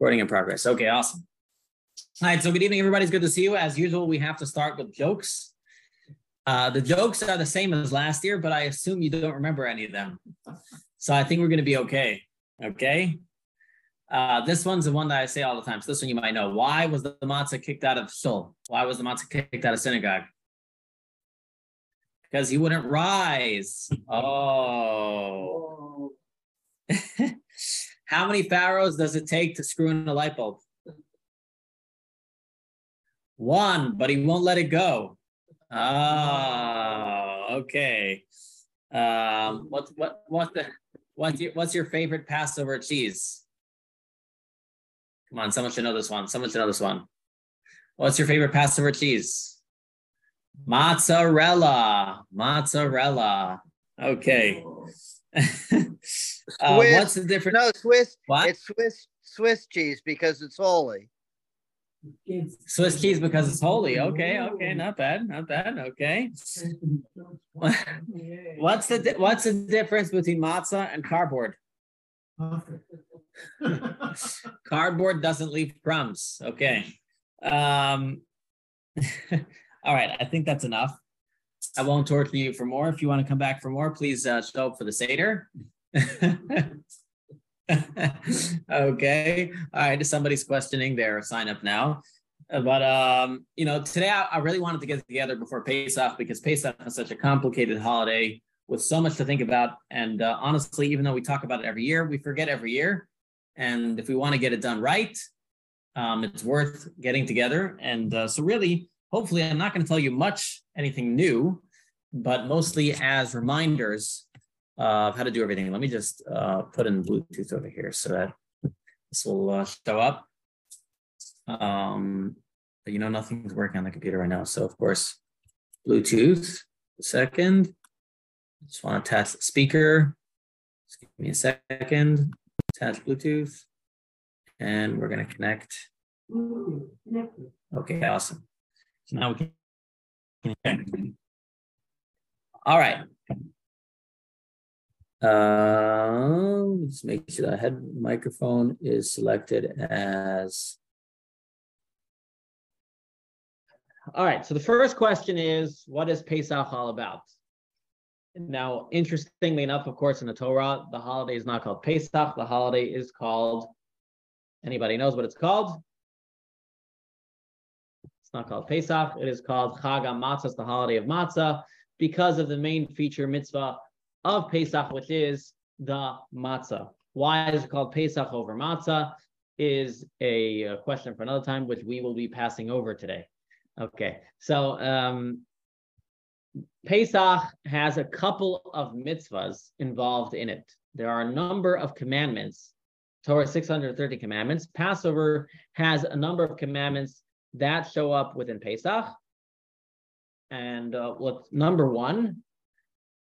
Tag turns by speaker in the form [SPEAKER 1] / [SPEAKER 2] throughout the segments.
[SPEAKER 1] Recording in progress. Okay, awesome. All right, so good evening, everybody. It's good to see you. As usual, we have to start with jokes. Uh, the jokes are the same as last year, but I assume you don't remember any of them. So I think we're going to be okay. Okay. Uh, this one's the one that I say all the time. So this one you might know. Why was the matzah kicked out of shul? Why was the matzah kicked out of synagogue? Because he wouldn't rise. Oh. How many pharaohs does it take to screw in a light bulb? One, but he won't let it go. Oh, okay. Um, what what what the what's your what's your favorite Passover cheese? Come on, someone should know this one. Someone should know this one. What's your favorite Passover cheese? Mozzarella. Mozzarella. Okay. uh, what's the difference?
[SPEAKER 2] No, Swiss.
[SPEAKER 1] What?
[SPEAKER 2] It's Swiss Swiss cheese because it's holy.
[SPEAKER 1] Swiss cheese because it's holy. Okay, okay, not bad, not bad. Okay. What's the di- what's the difference between matzah and cardboard? cardboard doesn't leave crumbs. Okay. Um, all right, I think that's enough. I won't torture you for more. If you want to come back for more, please uh, show up for the Seder. okay. All right. Somebody's questioning their sign up now. Uh, But um, you know, today I, I really wanted to get together before Pesach because Pesach is such a complicated holiday with so much to think about. And uh, honestly, even though we talk about it every year, we forget every year. And if we want to get it done right, um, it's worth getting together. And uh, so, really, hopefully, I'm not going to tell you much, anything new, but mostly as reminders of how to do everything. Let me just uh, put in Bluetooth over here so that this will uh, show up. Um, but you know, nothing's working on the computer right now. So, of course, Bluetooth. Second. Just want to test the speaker. Just give me a second. Attach Bluetooth. And we're going to connect. Okay, awesome. So now we can. All right. Um, just make sure the head microphone is selected as. All right. So the first question is, what is Pesach all about? Now, interestingly enough, of course, in the Torah, the holiday is not called Pesach. The holiday is called. Anybody knows what it's called? It's not called Pesach. It is called Chag HaMatzah. It's the holiday of matzah because of the main feature mitzvah of Pesach, which is the matzah. Why is it called Pesach over matzah? Is a, uh, question for another time, which we will be passing over today. Okay, so um, Pesach has a couple of mitzvahs involved in it. There are a number of commandments. Torah 630 commandments. Passover has a number of commandments that show up within Pesach. And uh, what's number one?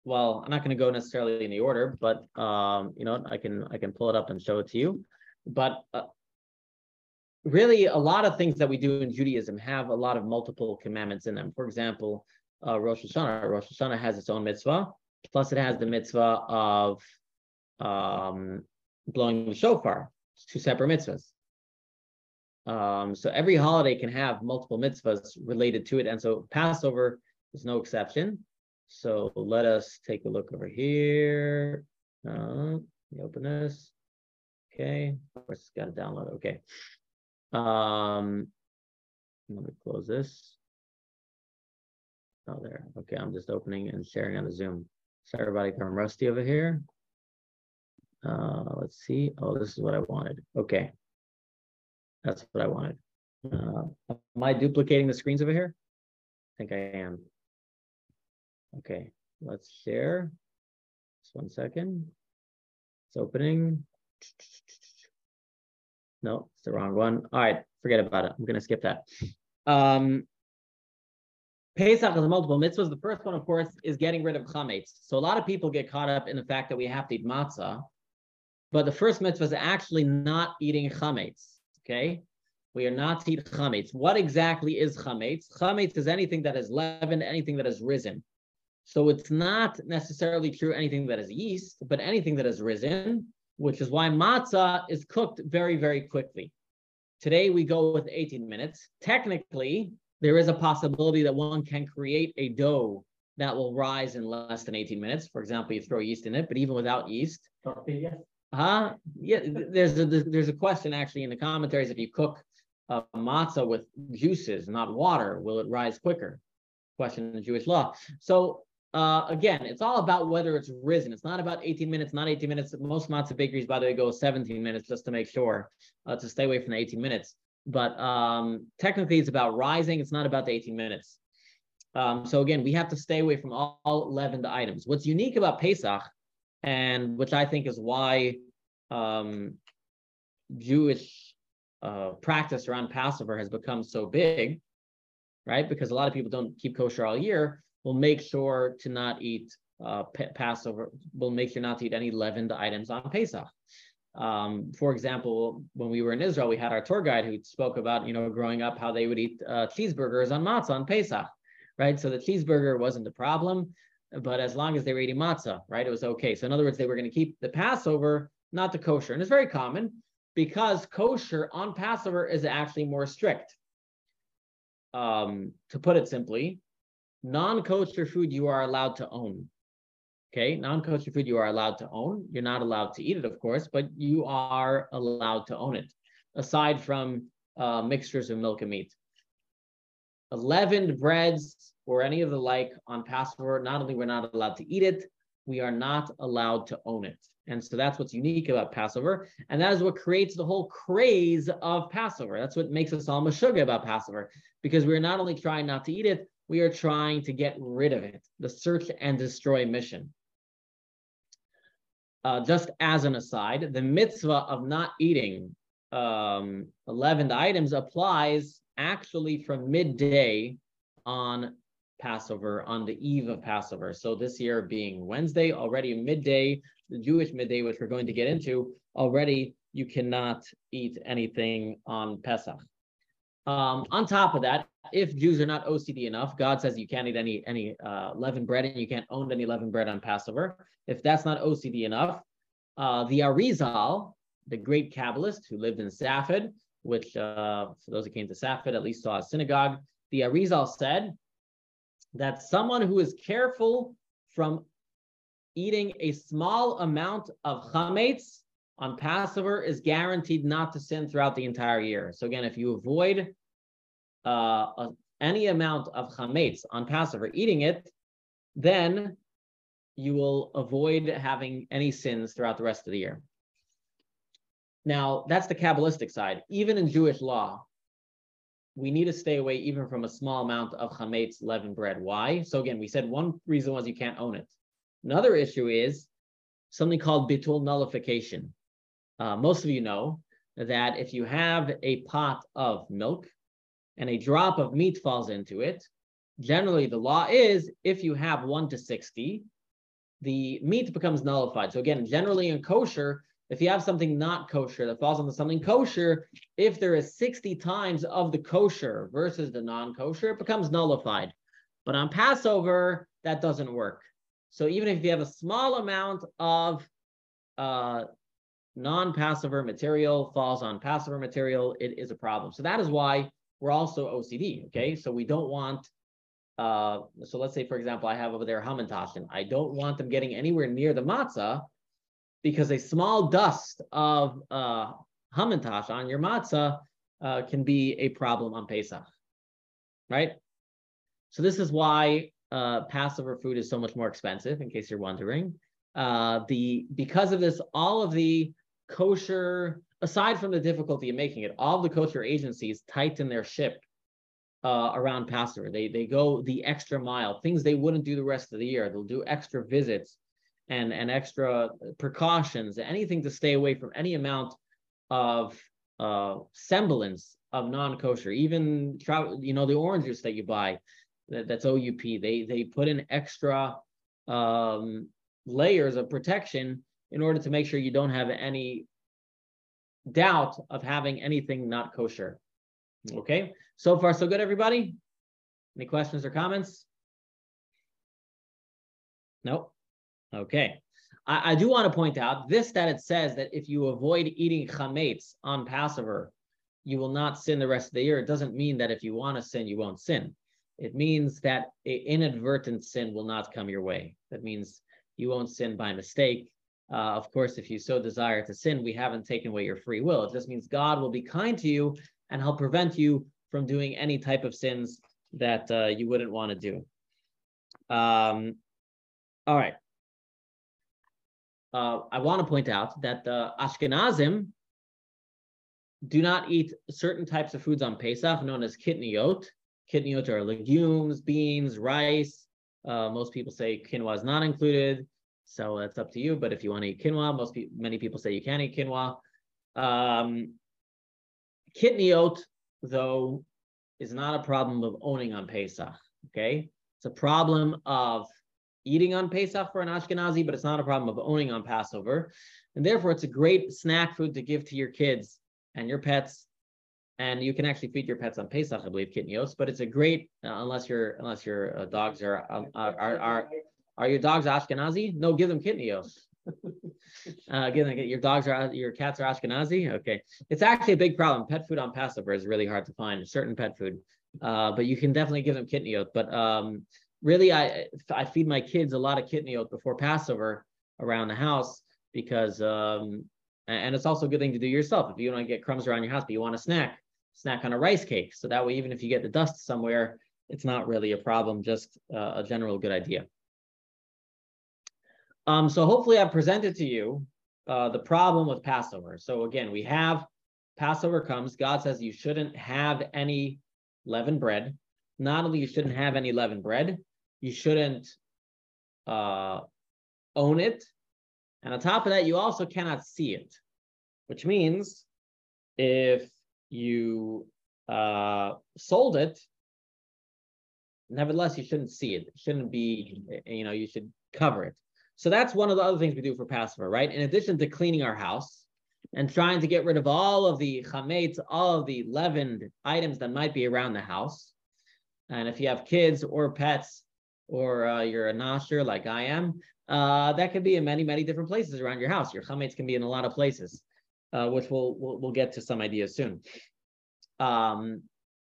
[SPEAKER 1] Well, I'm not going to go necessarily in the order, but um, you know, I can I can pull it up and show it to you. But uh, really, a lot of things that we do in Judaism have a lot of multiple commandments in them. For example, uh, Rosh Hashanah. Rosh Hashanah has its own mitzvah, plus it has the mitzvah of um, blowing the shofar. Two separate mitzvahs. Um, so every holiday can have multiple mitzvahs related to it, and so Passover is no exception. So let us take a look over here. Uh, let open this. Okay, of course, it's got to download. Okay. Um, let me close this. Oh, there. Okay, I'm just opening and sharing on the Zoom. Sorry, everybody, I'm rusty over here. Uh, let's see. Oh, this is what I wanted. Okay. That's what I wanted. Uh, am I duplicating the screens over here? I think I am. Okay, let's share. Just one second. It's opening. No, it's the wrong one. All right, forget about it. I'm gonna skip that. Um, Pesach has multiple mitzvahs. The first one, of course, is getting rid of chametz. So a lot of people get caught up in the fact that we have to eat matzah, but the first mitzvah is actually not eating chametz. Okay, we are not to eat chametz. What exactly is chametz? Chametz is anything that is leavened, anything that has risen. So it's not necessarily true anything that is yeast, but anything that has risen. which is why matzah is cooked very, very quickly. Today we go with 18 minutes. Technically, there is a possibility that one can create a dough that will rise in less than 18 minutes. For example, you throw yeast in it, but even without yeast, huh? Yeah, there's a there's a question actually in the commentaries. If you cook a matzah with juices, not water, will it rise quicker? Question in Jewish law. So uh, again, it's all about whether it's risen. It's not about 18 minutes, not 18 minutes. Most matzah bakeries, by the way, go 17 minutes just to make sure uh, to stay away from the 18 minutes. But um, technically, it's about rising. It's not about the 18 minutes. Um, so again, we have to stay away from all, all leavened items. What's unique about Pesach, and which I think is why um, Jewish uh, practice around Passover has become so big, right? Because a lot of people don't keep kosher all year will make sure to not eat uh, Passover, will make sure not to eat any leavened items on Pesach. Um, for example, when we were in Israel, we had our tour guide who spoke about, you know, growing up how they would eat uh, cheeseburgers on matzah on Pesach, right? So the cheeseburger wasn't a problem, but as long as they were eating matzah, right, it was okay. So in other words, they were going to keep the Passover, not the kosher, and it's very common because kosher on Passover is actually more strict. Um, to put it simply, non-kosher food you are allowed to own. Okay, non-kosher food you are allowed to own. You're not allowed to eat it, of course, but you are allowed to own it, aside from uh, mixtures of milk and meat. Leavened breads or any of the like on Passover, not only we're not allowed to eat it, we are not allowed to own it. And so that's what's unique about Passover. And that is what creates the whole craze of Passover. That's what makes us all mashuga about Passover, because we're not only trying not to eat it, we are trying to get rid of it, the search and destroy mission. Uh, just as an aside, the mitzvah of not eating um, leavened items applies actually from midday on Passover, on the eve of Passover. So this year being Wednesday, already midday, the Jewish midday, which we're going to get into, already you cannot eat anything on Pesach. Um, on top of that, if Jews are not OCD enough, God says you can't eat any any uh, leavened bread and you can't own any leavened bread on Passover. If that's not OCD enough, uh, the Arizal, the great Kabbalist who lived in Safed, which uh, for those who came to Safed at least saw a synagogue, the Arizal said that someone who is careful from eating a small amount of chametz on Passover is guaranteed not to sin throughout the entire year. So again, if you avoid uh, any amount of chametz on Passover, eating it, then you will avoid having any sins throughout the rest of the year. Now, that's the Kabbalistic side. Even in Jewish law, we need to stay away even from a small amount of chametz leavened bread. Why? So again, we said one reason was you can't own it. Another issue is something called bitul nullification. Uh, most of you know that if you have a pot of milk and a drop of meat falls into it, generally the law is if you have one to 60, the meat becomes nullified. So again, generally in kosher, if you have something not kosher that falls into something kosher, if there is 60 times of the kosher versus the non-kosher, it becomes nullified. But on Passover, that doesn't work. So even if you have a small amount of uh, non-Passover material falls on Passover material, it is a problem. So that is why we're also OCD. Okay, so we don't want. Uh, so let's say, for example, I have over there hamantashen. I don't want them getting anywhere near the matzah because a small dust of uh, hamantash on your matzah uh, can be a problem on Pesach, right? So this is why uh, Passover food is so much more expensive. In case you're wondering, uh, the because of this, all of the kosher, aside from the difficulty of making it, all the kosher agencies tighten their ship uh, around Passover. They they go the extra mile, things they wouldn't do the rest of the year. They'll do extra visits and and extra precautions, anything to stay away from any amount of uh, semblance of non-kosher. Even you know the orange juice that you buy, that, that's OUP. They they put in extra um, layers of protection in order to make sure you don't have any doubt of having anything not kosher. Okay, so far so good, everybody. Any questions or comments? Nope. Okay. I, I do want to point out this that it says that if you avoid eating chametz on Passover, you will not sin the rest of the year. It doesn't mean that if you want to sin, you won't sin. It means that inadvertent sin will not come your way. That means you won't sin by mistake. Uh, of course, if you so desire to sin, we haven't taken away your free will. It just means God will be kind to you and he'll prevent you from doing any type of sins that uh, you wouldn't want to do. Um, all right. Uh, I want to point out that the Ashkenazim do not eat certain types of foods on Pesach known as kitniot. Kitniot are legumes, beans, rice. Uh, most people say quinoa is not included, so that's up to you. But if you want to eat quinoa, most people, many people say you can eat quinoa. Um, kitniot, though, is not a problem of owning on Pesach. Okay, it's a problem of eating on Pesach for an Ashkenazi, but it's not a problem of owning on Passover. And therefore, it's a great snack food to give to your kids and your pets. And you can actually feed your pets on Pesach, I believe, kitnios. But it's a great, uh, unless your unless your uh, dogs are, um, are are are are your dogs Ashkenazi? No, give them kitnios. uh, give them your dogs are your cats are Ashkenazi. Okay, it's actually a big problem. Pet food on Passover is really hard to find. Certain pet food, uh, but you can definitely give them kidney kitniot. But um, really, I I feed my kids a lot of kidney kitniot before Passover around the house because um, and it's also a good thing to do yourself. If you want to get crumbs around your house, but you want a snack, snack on a rice cake. So that way, even if you get the dust somewhere, it's not really a problem, just uh, a general good idea. Um, so hopefully I've presented to you uh, the problem with Passover. So again, we have Passover comes, God says you shouldn't have any leavened bread. Not only you shouldn't have any leavened bread, you shouldn't uh, own it, and on top of that, you also cannot see it, which means if you uh, sold it, nevertheless, you shouldn't see it. It shouldn't be, you know, you should cover it. So that's one of the other things we do for Passover, right? In addition to cleaning our house and trying to get rid of all of the chametz, all of the leavened items that might be around the house. And if you have kids or pets, or uh, you're a nosher like I am, uh, that could be in many, many different places around your house. Your chametz can be in a lot of places, uh, which we'll, we'll, we'll get to some ideas soon. Um,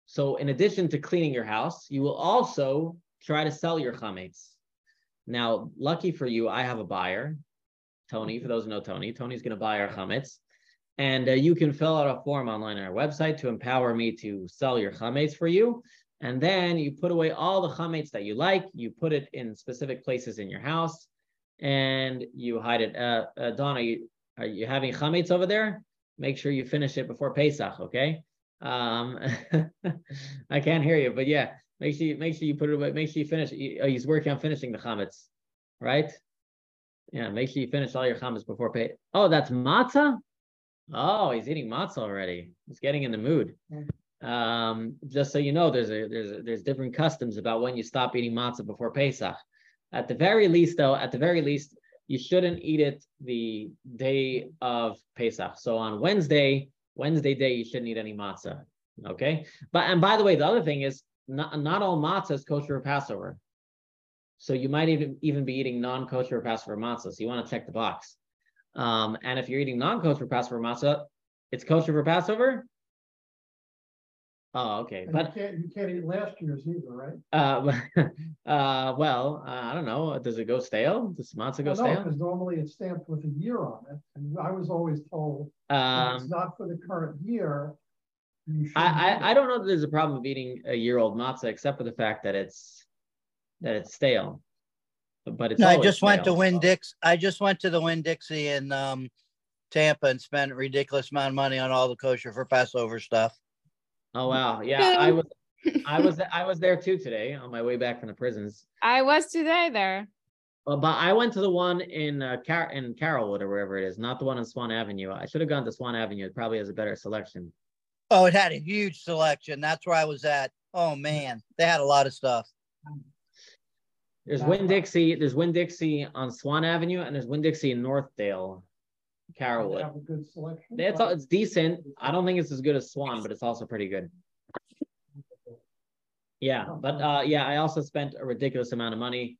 [SPEAKER 1] so in addition to cleaning your house, you will also try to sell your chametz. Now, lucky for you, I have a buyer, Tony. For those who know Tony, Tony's going to buy our chametz. And uh, you can fill out a form online on our website to empower me to sell your chametz for you. And then you put away all the chametz that you like. You put it in specific places in your house and you hide it. Uh, uh, Don, are you, are you having chametz over there? Make sure you finish it before Pesach, okay? Um, I can't hear you, but yeah, make sure you make sure you put it away. Make sure you finish. Oh, he's working on finishing the chametz, right? Yeah, make sure you finish all your chametz before pay. Oh, that's matzah. Oh, he's eating matzah already. He's getting in the mood. Um, just so you know, there's a there's a, there's different customs about when you stop eating matzah before Pesach. At the very least, though, at the very least, you shouldn't eat it the day of Pesach. So on Wednesday, Wednesday day, you shouldn't eat any matzah. Okay. But and by the way, the other thing is not, not all matzah is kosher for Passover. So you might even even be eating non-kosher for Passover matzah. So you want to check the box. Um, and if you're eating non-kosher for Passover matzah, it's kosher for Passover. Oh, okay.
[SPEAKER 3] And
[SPEAKER 1] But
[SPEAKER 3] you can't, you can't eat last year's either, right?
[SPEAKER 1] uh, uh, well, uh, I don't know. Does it go stale? Does matzah go
[SPEAKER 3] Well, no,
[SPEAKER 1] stale?
[SPEAKER 3] because normally it's stamped with a year on it, and I was always told that it's
[SPEAKER 1] Um,
[SPEAKER 3] not for the current year.
[SPEAKER 1] I, I I don't know that there's a problem of eating a year old matzah except for the fact that it's that it's stale. But it's
[SPEAKER 2] No, I
[SPEAKER 1] always
[SPEAKER 2] just went to
[SPEAKER 1] stale.
[SPEAKER 2] Win Dix. I just went to the Winn-Dixie in um, Tampa and spent a ridiculous amount of money on all the kosher for Passover stuff.
[SPEAKER 1] Oh wow, yeah, I was I was I was there too today on my way back from the prisons.
[SPEAKER 4] I was today there.
[SPEAKER 1] Well, but I went to the one in uh, Car- in Carrollwood or wherever it is, not the one on Swan Avenue. I should have gone to Swan Avenue. It probably has a better selection.
[SPEAKER 2] Oh, it had a huge selection. That's where I was at. Oh man, they had a lot of stuff.
[SPEAKER 1] There's Winn-Dixie. There's Winn-Dixie on Swan Avenue, and there's Winn-Dixie in Northdale,
[SPEAKER 3] They
[SPEAKER 1] Carrollwood.
[SPEAKER 3] Have a good selection.
[SPEAKER 1] It's it's decent. I don't think it's as good as Swan, but it's also pretty good. Yeah, but uh, yeah, I also spent a ridiculous amount of money.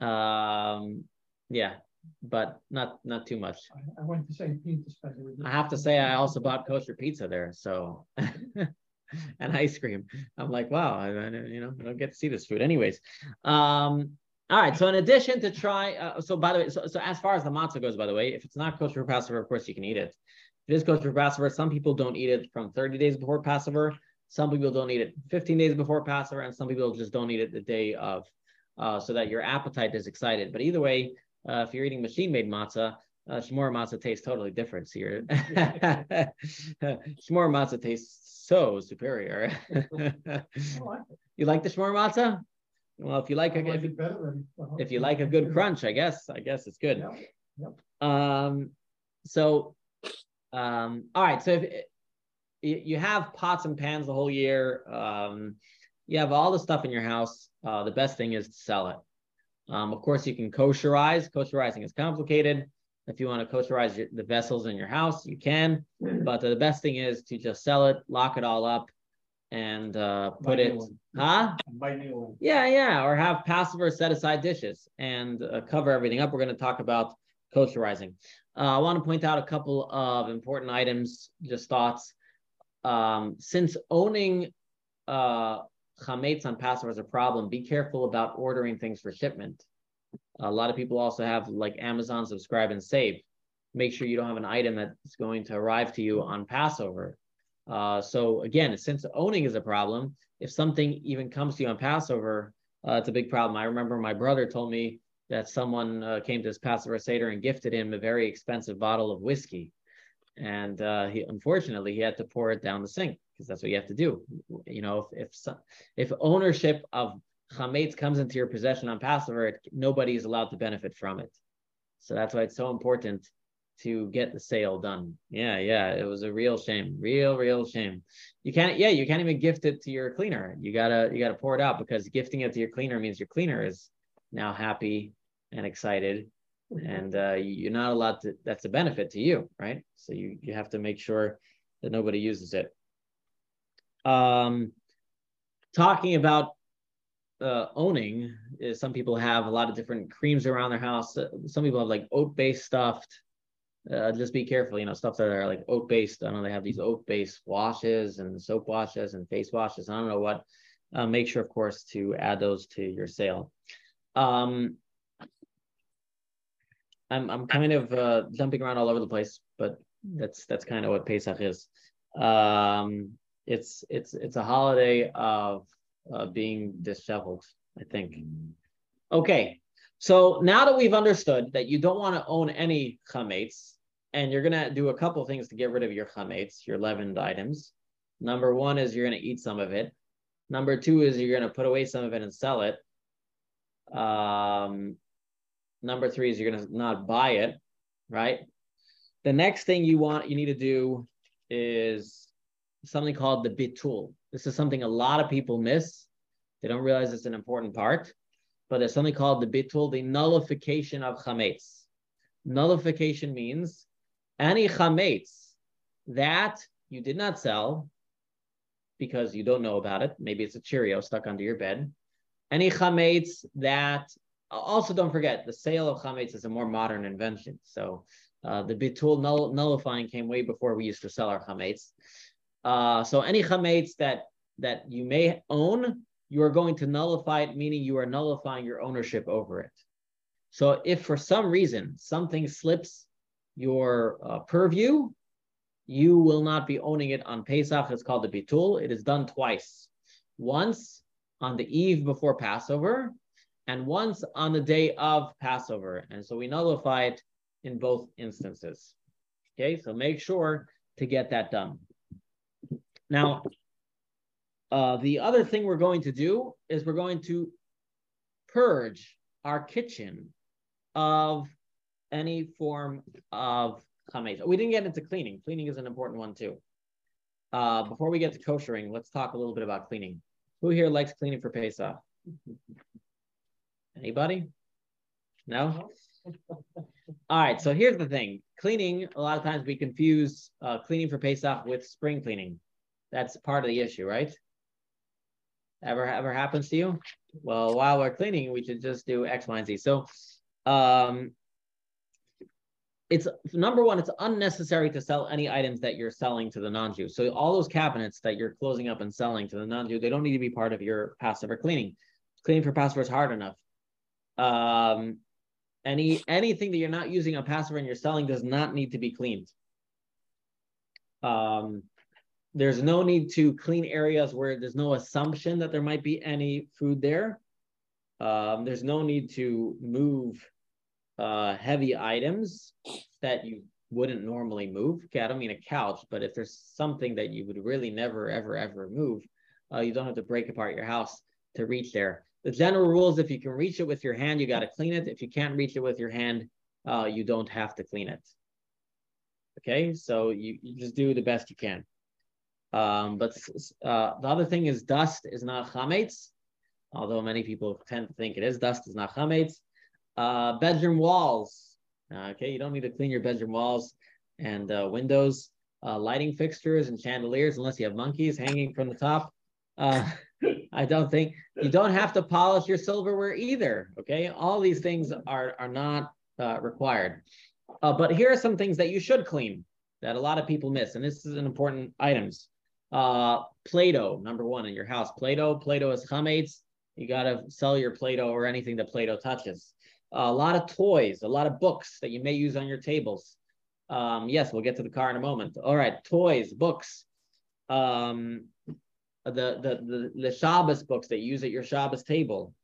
[SPEAKER 1] Um, yeah, but not not too much.
[SPEAKER 3] I, I went to St. Pete to spend it with.
[SPEAKER 1] I have to say, I also bought kosher pizza there, so and ice cream. I'm like, wow, I, I, you know, I don't get to see this food, anyways. Um, all right. So in addition to try, uh, so by the way, so, so as far as the matzah goes, by the way, if it's not kosher for Passover, of course you can eat it. If it is kosher for Passover, some people don't eat it from 30 days before Passover. Some people don't eat it 15 days before Passover, and some people just don't eat it the day of, uh, so that your appetite is excited. But either way, uh, if you're eating machine-made matzah, uh, shmor matzah tastes totally different. So your shmor matzah tastes so superior. you like the shmor matzah? Well, if you like,
[SPEAKER 3] like
[SPEAKER 1] if,
[SPEAKER 3] than.
[SPEAKER 1] if you like a good crunch, I guess, I guess it's good.
[SPEAKER 3] Yep,
[SPEAKER 1] Um, so, um, all right. So if you you have pots and pans the whole year, um, you have all the stuff in your house. Uh, the best thing is to sell it. Um, of course, you can kosherize. Kosherizing is complicated. If you want to kosherize your, the vessels in your house, you can. But the best thing is to just sell it, lock it all up, and uh, put it, huh?
[SPEAKER 3] Buy new one.
[SPEAKER 1] Yeah, yeah, or have Passover set aside dishes and uh, cover everything up. We're going to talk about kosherizing. Uh, I want to point out a couple of important items, just thoughts. Um, since owning uh, chametz on Passover is a problem, be careful about ordering things for shipment. A lot of people also have like Amazon subscribe and save. Make sure you don't have an item that's going to arrive to you on Passover. Uh, so again, since owning is a problem, if something even comes to you on Passover, uh, it's a big problem. I remember my brother told me that someone uh, came to his Passover Seder and gifted him a very expensive bottle of whiskey. And uh, he, unfortunately, he had to pour it down the sink because that's what you have to do. You know, if if, if ownership of chametz comes into your possession on Passover, nobody is allowed to benefit from it. So that's why it's so important to get the sale done. Yeah, yeah, it was a real shame, real, real shame. You can't, yeah, you can't even gift it to your cleaner. You gotta, you gotta pour it out because gifting it to your cleaner means your cleaner is now happy and excited, and uh, you're not allowed to. That's a benefit to you, right? So you you have to make sure that nobody uses it. Um, talking about uh, owning is some people have a lot of different creams around their house. Uh, Some people have like oat based stuffed. Uh, just be careful, you know, stuff that are like oat based. I know they have these oat based washes and soap washes and face washes. I don't know what. Uh, make sure, of course, to add those to your sale. Um, I'm I'm kind of uh, jumping around all over the place, but that's that's kind of what Pesach is. Um, it's it's it's a holiday of uh, being disheveled, I think. Okay, so now that we've understood that you don't want to own any chametz, and you're gonna do a couple things to get rid of your chametz, your leavened items. Number one is you're gonna eat some of it. Number two is you're gonna put away some of it and sell it. Um, number three is you're gonna not buy it, right? The next thing you want you need to do is something called the bitul. This is something a lot of people miss. They don't realize it's an important part, but there's something called the bitul, the nullification of chametz. Nullification means any chametz that you did not sell because you don't know about it. Maybe it's a Cheerio stuck under your bed. Any chametz that also don't forget the sale of chametz is a more modern invention. So uh, the bitul null, nullifying came way before we used to sell our chametz. Uh, so any chametz that that you may own, you are going to nullify it, meaning you are nullifying your ownership over it. So if for some reason something slips your uh, purview, you will not be owning it on Pesach. It's called the bitul. It is done twice. Once on the eve before Passover, and once on the day of Passover. And so we nullify it in both instances. Okay, so make sure to get that done. Now, uh, the other thing we're going to do is we're going to purge our kitchen of any form of chametz. We didn't get into cleaning. Cleaning is an important one too. Uh, before we get to koshering, let's talk a little bit about cleaning. Who here likes cleaning for Pesach? Anybody? No? All right, so here's the thing. Cleaning, a lot of times we confuse uh, cleaning for Pesach with spring cleaning. That's part of the issue, right? Ever ever happens to you? Well, while we're cleaning, we should just do X, Y, and Z. So um, it's number one, it's unnecessary to sell any items that you're selling to the non-Jew. So all those cabinets that you're closing up and selling to the non-Jew, they don't need to be part of your Passover cleaning. Cleaning for Passover is hard enough. Um, any anything that you're not using on Passover and you're selling does not need to be cleaned. Um, there's no need to clean areas where there's no assumption that there might be any food there. Um, there's no need to move uh, heavy items that you wouldn't normally move. Okay, I don't mean a couch, but if there's something that you would really never, ever, ever move, uh, you don't have to break apart your house to reach there. The general rule is if you can reach it with your hand, you got to clean it. If you can't reach it with your hand, uh, you don't have to clean it. Okay, so you, you just do the best you can. Um, but uh, the other thing is dust is not chametz, although many people tend to think it is. Dust is not chametz. Uh, bedroom walls. Uh, okay, you don't need to clean your bedroom walls and uh, windows. Uh, lighting fixtures and chandeliers, unless you have monkeys hanging from the top. Uh, I don't think you don't have to polish your silverware either. Okay, all these things are are not uh, required. Uh, but here are some things that you should clean that a lot of people miss, and this is an important items. Uh, Play-Doh, number one in your house. Play-Doh, Play-Doh is chametz. You got to sell your Play-Doh or anything that Play-Doh touches. A lot of toys, a lot of books that you may use on your tables. Um, yes, we'll get to the car in a moment. All right, toys, books. Um, the the the, the Shabbos books that you use at your Shabbos table.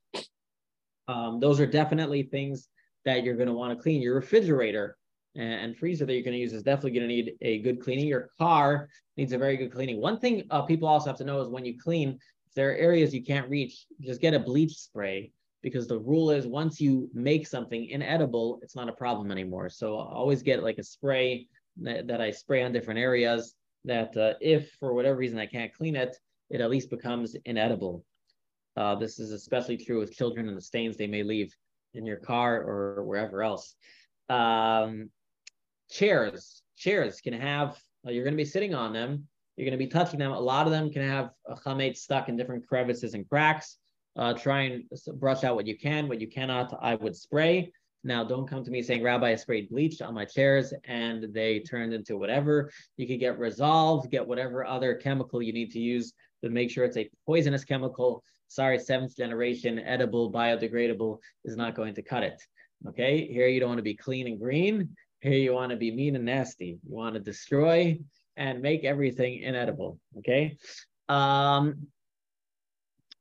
[SPEAKER 1] Um, those are definitely things that you're going to want to clean. Your refrigerator and, freezer that you're going to use is definitely going to need a good cleaning. Your car needs a very good cleaning. One thing uh, people also have to know is when you clean, if there are areas you can't reach, just get a bleach spray because the rule is once you make something inedible, it's not a problem anymore. So always get like a spray that, that I spray on different areas that uh, if for whatever reason I can't clean it, it at least becomes inedible. Uh, this is especially true with children and the stains they may leave in your car or wherever else. Um, chairs, chairs can have, uh, you're going to be sitting on them. You're going to be touching them. A lot of them can have a chametz stuck in different crevices and cracks. Uh, try and brush out what you can. What you cannot, I would spray. Now, don't come to me saying, Rabbi, I sprayed bleach on my chairs and they turned into whatever. You could get resolved, get whatever other chemical you need to use to make sure it's a poisonous chemical. Sorry, seventh generation, edible, biodegradable is not going to cut it. Okay, here you don't want to be clean and green. Here you want to be mean and nasty. You want to destroy and make everything inedible. Okay. Um,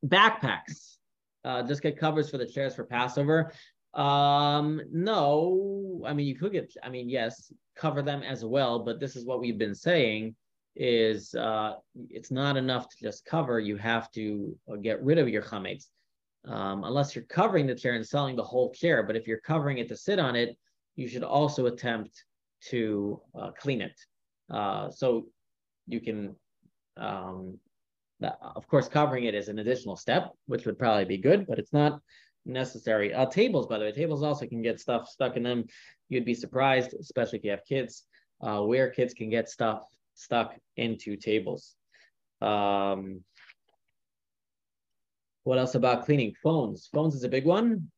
[SPEAKER 1] backpacks. Uh, just get covers for the chairs for Passover. Um, no, I mean you could get. I mean yes, cover them as well. But this is what we've been saying is uh, it's not enough to just cover. You have to uh, get rid of your chametz, um, unless you're covering the chair and selling the whole chair. But if you're covering it to sit on it, you should also attempt to uh, clean it. Uh, so you can, um, of course, covering it is an additional step, which would probably be good, but it's not necessary. Uh, tables, by the way, tables also can get stuff stuck in them. You'd be surprised, especially if you have kids, uh, where kids can get stuff stuck into tables. Um, what else about cleaning? Phones. Phones is a big one.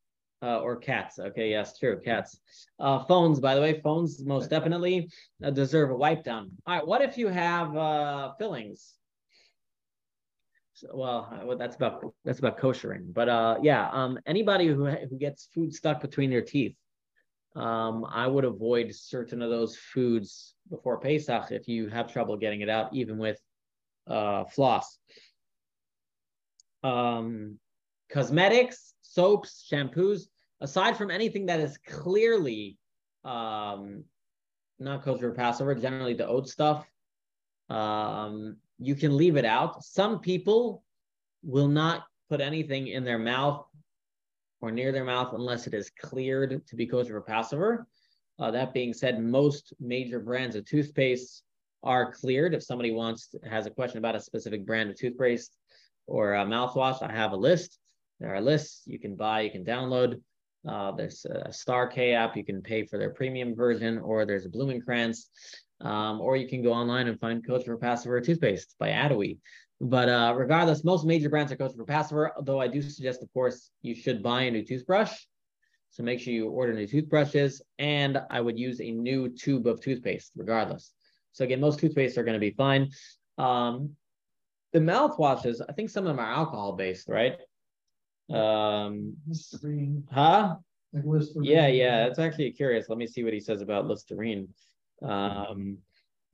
[SPEAKER 1] Uh, or cats. Okay, yes, true, cats. Uh, phones, by the way, phones most definitely uh, deserve a wipe down. All right, what if you have uh, fillings? Well, that's about that's about koshering, but uh, yeah, um, anybody who who gets food stuck between their teeth, um, I would avoid certain of those foods before Pesach if you have trouble getting it out, even with uh, floss. Um, cosmetics, soaps, shampoos, aside from anything that is clearly um, not kosher Passover, generally the oat stuff, um, you can leave it out. Some people will not put anything in their mouth or near their mouth unless it is cleared to be kosher for Passover. Uh, that being said, most major brands of toothpaste are cleared. If somebody wants has a question about a specific brand of toothpaste or a mouthwash, I have a list. There are lists you can buy, you can download. Uh, there's a Star K app. You can pay for their premium version, or there's a Blumenkrantz, um, or you can go online and find Kosher for Passover toothpaste by Adawi. But uh, regardless, most major brands are kosher for Passover, although I do suggest, of course, you should buy a new toothbrush. So make sure you order new toothbrushes, and I would use a new tube of toothpaste, regardless. So again, most toothpaste are going to be fine. Um, the mouthwashes, I think some of them are alcohol based, right? Um,
[SPEAKER 3] Listerine,
[SPEAKER 1] huh?
[SPEAKER 3] like Listerine.
[SPEAKER 1] Yeah, yeah. That's actually curious. Let me see what he says about Listerine, um,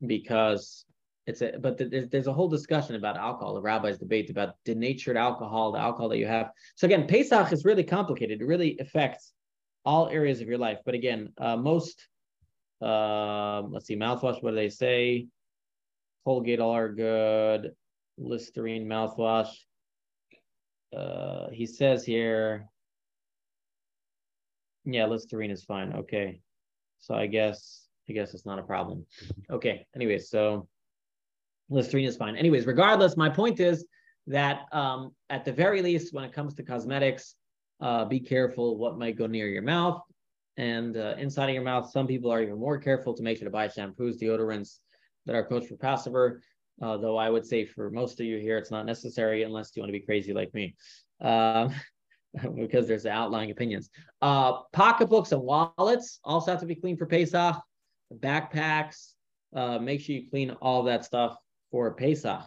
[SPEAKER 1] because it's a. But th- there's there's a whole discussion about alcohol. The rabbis debate about denatured alcohol, the alcohol that you have. So again, Pesach is really complicated. It really affects all areas of your life. But again, uh, most. Um, let's see, mouthwash. What do they say? Colgate all are good. Listerine mouthwash. Uh, he says here. Yeah, Listerine is fine. Okay. So I guess I guess it's not a problem. Okay. Anyways, so Listerine is fine. Anyways, regardless, my point is that um, at the very least, when it comes to cosmetics, uh, be careful what might go near your mouth and uh, inside of your mouth. Some people are even more careful to make sure to buy shampoos, deodorants that are kosher for. Uh, though I would say for most of you here, it's not necessary unless you want to be crazy like me. Um, because there's outlying opinions. Uh, pocketbooks and wallets also have to be clean for Pesach. Backpacks, uh, make sure you clean all that stuff for Pesach.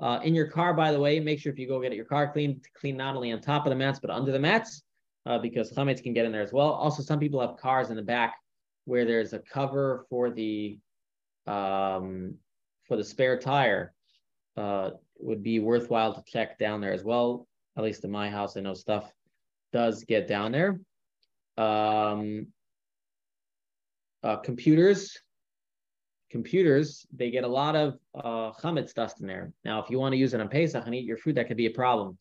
[SPEAKER 1] Uh, in your car, by the way, make sure if you go get your car cleaned, clean not only on top of the mats but under the mats, uh, because chametz can get in there as well. Also, some people have cars in the back where there's a cover for the um, for the spare tire. Uh, would be worthwhile to check down there as well. At least in my house, I know stuff does get down there. Um, uh, computers, computers, they get a lot of uh, chametz dust in there. Now, if you want to use it on Pesach and eat your food, that could be a problem.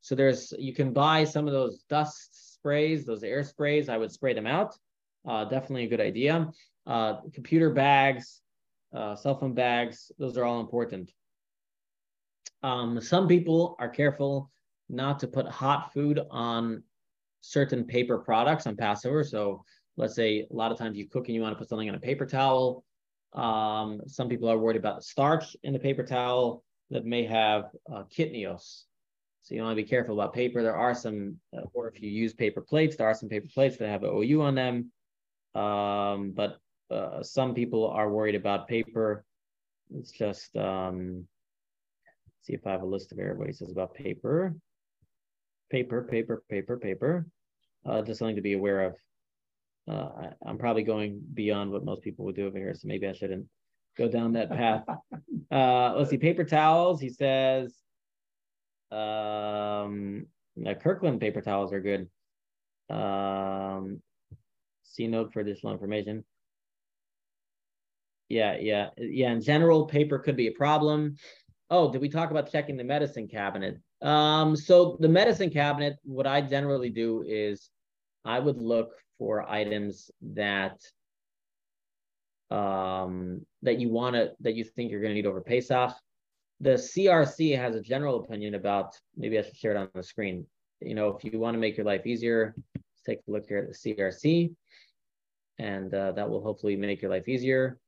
[SPEAKER 1] So there's, you can buy some of those dust sprays, those air sprays. I would spray them out. Uh, definitely a good idea. Uh, computer bags, uh, cell phone bags, those are all important. Um, some people are careful not to put hot food on certain paper products on Passover. So let's say a lot of times you cook and you want to put something on a paper towel. Um, some people are worried about the starch in the paper towel that may have uh, kitnios. So you want to be careful about paper. There are some, uh, or if you use paper plates, there are some paper plates that have OU on them. Um, but uh, some people are worried about paper. It's just um, see if I have a list of everybody says about paper. Paper, paper, paper, paper. Uh, just something to be aware of. Uh, I, am probably going beyond what most people would do over here, so maybe I shouldn't go down that path. Uh, let's see, paper towels. He says, um, Kirkland paper towels are good. Um, see note for additional information. Yeah, yeah, yeah. In general, paper could be a problem. Oh, did we talk about checking the medicine cabinet? Um, so the medicine cabinet, what I generally do is I would look for items that um, that you want to that you think you're going to need over Pesach. The CRC has a general opinion about. Maybe I should share it on the screen. You know, if you want to make your life easier, let's take a look here at the CRC, and uh, that will hopefully make your life easier.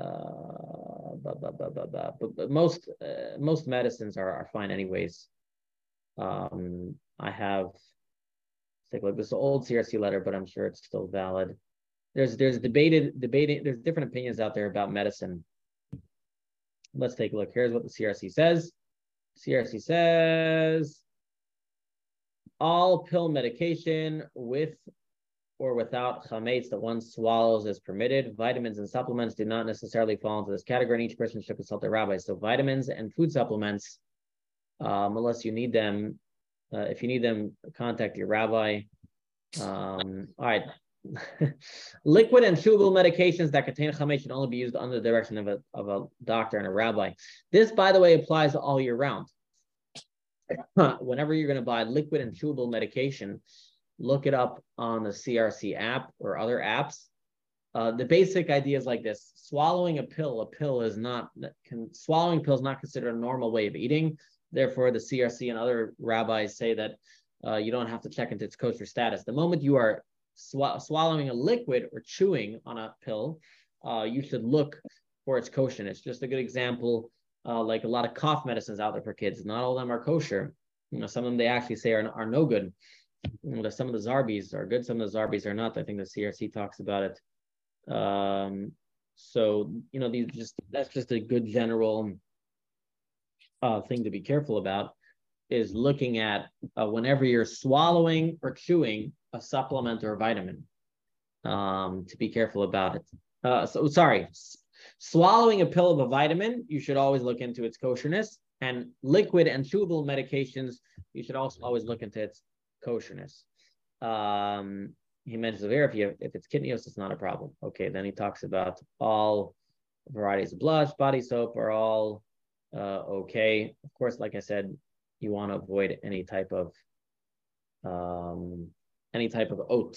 [SPEAKER 1] Uh, blah, blah, blah, blah, blah. But, but most uh, most medicines are, are fine anyways. Um, I have take a look. This is an old CRC letter, but I'm sure it's still valid. There's there's debated debating. There's different opinions out there about medicine. Let's take a look. Here's what the CRC says. CRC says all pill medication with or without chametz that one swallows is permitted. Vitamins and supplements do not necessarily fall into this category, and each person should consult their rabbi. So vitamins and food supplements, um, unless you need them, uh, if you need them, contact your rabbi. Um, all right. Liquid and chewable medications that contain chametz should only be used under the direction of a, of a doctor and a rabbi. This, by the way, applies all year round. Whenever you're going to buy liquid and chewable medication, look it up on the CRC app or other apps. Uh, the basic idea is like this: swallowing a pill, a pill is not can, swallowing pills not considered a normal way of eating. Therefore, the CRC and other rabbis say that uh, you don't have to check into its kosher status. The moment you are sw- swallowing a liquid or chewing on a pill, uh, you should look for its kosher. It's just a good example, uh, like a lot of cough medicines out there for kids. Not all of them are kosher. You know, some of them they actually say are, are no good. you know, some of the Zarbee's are good, some of the Zarbee's are not. I think the CRC talks about it. Um, so you know, these just that's just a good general uh, thing to be careful about is looking at uh, whenever you're swallowing or chewing a supplement or a vitamin um, to be careful about it. Uh, so sorry, S- swallowing a pill of a vitamin, you should always look into its kosherness, and liquid and chewable medications, you should also always look into its kosherness. Um, he mentions there if you if it's kitnios, it's not a problem. Okay, then he talks about all varieties of blush, body soap are all uh, okay. Of course, like I said, you want to avoid any type of um, any type of oat.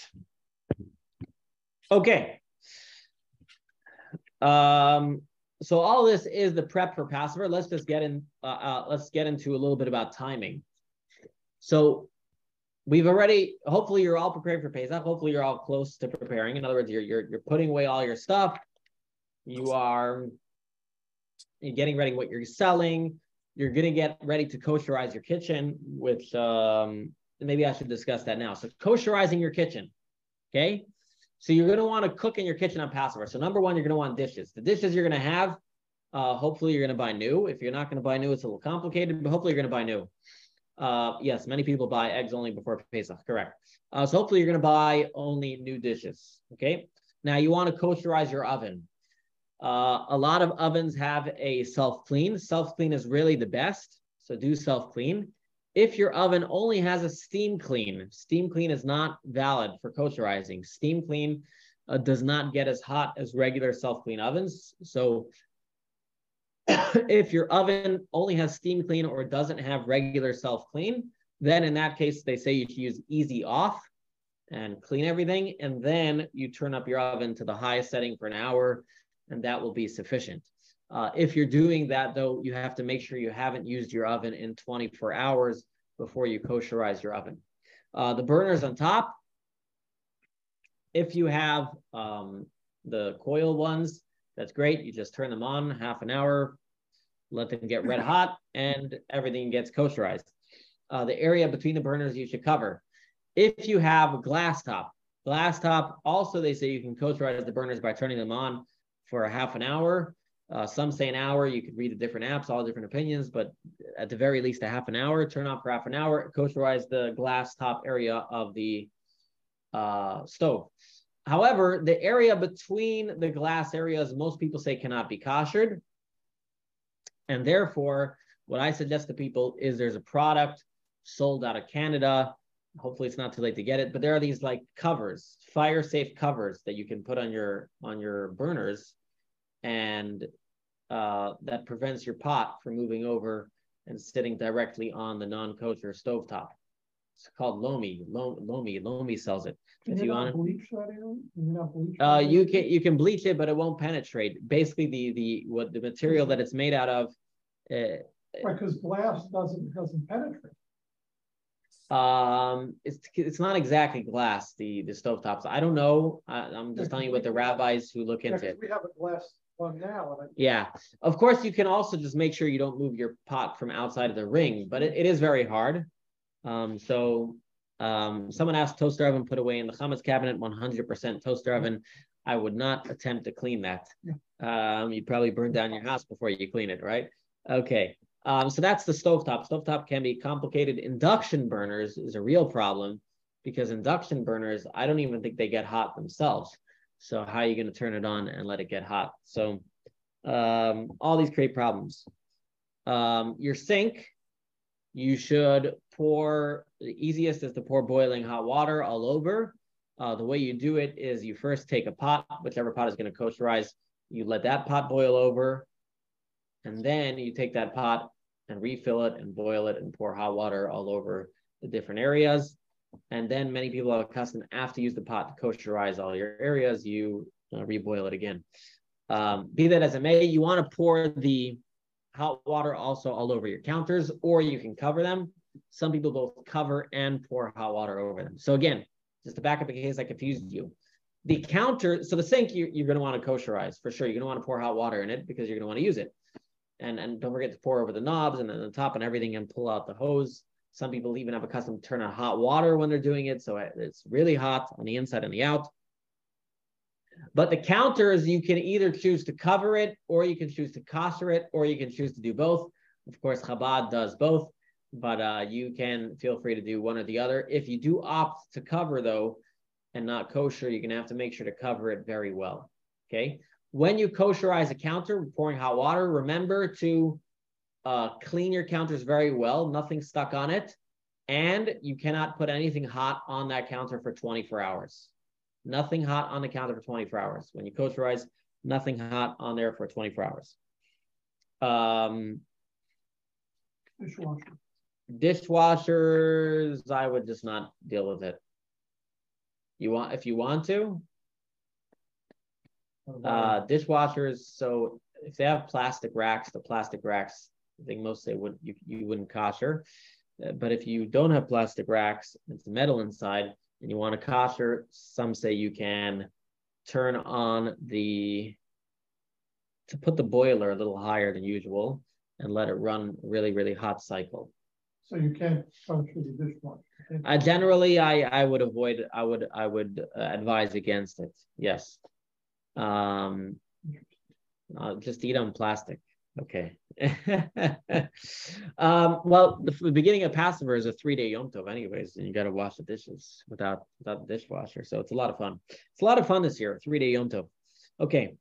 [SPEAKER 1] Okay. Um, so all this is the prep for Passover. Let's just get in. Uh, uh, let's get into a little bit about timing. So we've already. Hopefully, you're all prepared for Pesach. Hopefully, you're all close to preparing. In other words, you're you're you're putting away all your stuff. You are getting ready what you're selling. You're gonna get ready to kosherize your kitchen with. Um, maybe I should discuss that now. So kosherizing your kitchen. Okay. So you're going to want to cook in your kitchen on Passover. So number one, you're going to want dishes. The dishes you're going to have, uh, hopefully you're going to buy new. If you're not going to buy new, it's a little complicated, but hopefully you're going to buy new. Uh, yes, many people buy eggs only before Pesach. Correct. Uh, so hopefully you're going to buy only new dishes. Okay. Now you want to kosherize your oven. Uh, a lot of ovens have a self clean. Self clean is really the best. So do self clean. If your oven only has a steam clean, steam clean is not valid for kosherizing. Steam clean uh, does not get as hot as regular self clean ovens. So if your oven only has steam clean or doesn't have regular self clean, then in that case, they say you should use easy off and clean everything. And then you turn up your oven to the highest setting for an hour, and that will be sufficient. Uh, if you're doing that, though, you have to make sure you haven't used your oven in 24 hours before you kosherize your oven. Uh, the burners on top, if you have um, the coil ones, that's great. You just turn them on half an hour, let them get red hot, and everything gets kosherized. Uh, the area between the burners you should cover. If you have a glass top, glass top, also they say you can kosherize the burners by turning them on for a half an hour. Uh, some say an hour. You could read the different apps, all different opinions, but at the very least, a half an hour. Turn off for half an hour. Kosherize the glass top area of the uh, stove. However, the area between the glass areas, most people say cannot be koshered. And therefore, what I suggest to people is there's a product sold out of Canada. Hopefully, it's not too late to get it, but there are these like covers, fire safe covers that you can put on your on your burners and uh, that prevents your pot from moving over and sitting directly on the non-kosher stovetop. It's called Lomi. Lomi. Lomi sells it.
[SPEAKER 3] Can
[SPEAKER 1] if
[SPEAKER 3] you
[SPEAKER 1] want,
[SPEAKER 3] bleach that area? Can you bleach?
[SPEAKER 1] uh,
[SPEAKER 3] that
[SPEAKER 1] you can you can bleach it, but it won't penetrate. Basically, the the what the material that it's made out of. Uh,
[SPEAKER 3] Right, because glass doesn't, doesn't penetrate.
[SPEAKER 1] um, it's it's not exactly glass. The the stovetops. I don't know. I, I'm just telling you what the rabbis who look
[SPEAKER 3] Yeah,
[SPEAKER 1] into it.
[SPEAKER 3] we have a glass one now,
[SPEAKER 1] Yeah, of course you can also just make sure you don't move your pot from outside of the ring, but it, it is very hard. Um, so um, someone asked toaster oven put away in the chametz cabinet, 100% toaster oven. I would not attempt to clean that. Um, you'd probably burn down your house before you clean it, right? Okay. Um, so that's the stovetop. Stovetop can be complicated. Induction burners is a real problem because induction burners, I don't even think they get hot themselves. So how are you going to turn it on and let it get hot? So um, all these create problems. Um, your sink, you should pour, the easiest is to pour boiling hot water all over. Uh, the way you do it is you first take a pot, whichever pot is going to kosherize, you let that pot boil over, and then you take that pot and refill it and boil it and pour hot water all over the different areas. And then many people are accustomed after you use the pot to kosherize all your areas, you uh, reboil it again. Um, be that as it may, you want to pour the hot water also all over your counters, or you can cover them. Some people both cover and pour hot water over them. So again, just to back up in case I confused you, the counter, so the sink you, you're going to want to kosherize for sure. You're going to want to pour hot water in it because you're going to want to use it. And, and don't forget to pour over the knobs and then the top and everything and pull out the hose Some people even have a custom turn on hot water when they're doing it, so it's really hot on the inside and the out. But the counters, you can either choose to cover it, or you can choose to kosher it, or you can choose to do both. Of course, Chabad does both, but uh, you can feel free to do one or the other. If you do opt to cover, though, and not kosher, you're going to have to make sure to cover it very well. Okay. When you kosherize a counter, pouring hot water, remember to uh, clean your counters very well, nothing stuck on it. And you cannot put anything hot on that counter for 24 hours. Nothing hot on the counter for 24 hours. When you kosherize, nothing hot on there for 24 hours. Um,
[SPEAKER 3] Dishwasher.
[SPEAKER 1] Dishwashers, I would just not deal with it. You want if you want to, uh, dishwashers. So if they have plastic racks, the plastic racks, I think most say would you, you wouldn't kosher. Uh, but if you don't have plastic racks, it's metal inside, and you want a kosher, some say you can turn on the to put the boiler a little higher than usual and let it run really really hot cycle.
[SPEAKER 3] So you can't function the dishwasher.
[SPEAKER 1] Uh, generally, I I would avoid. I would I would uh, advise against it. Yes. Um, uh, just eat on plastic. Okay. um, well, the, the, beginning of Passover is a three-day Yom Tov, anyways, and you got to wash the dishes without without the dishwasher. So it's a lot of fun. It's a lot of fun this year. Three-day Yom Tov. Okay.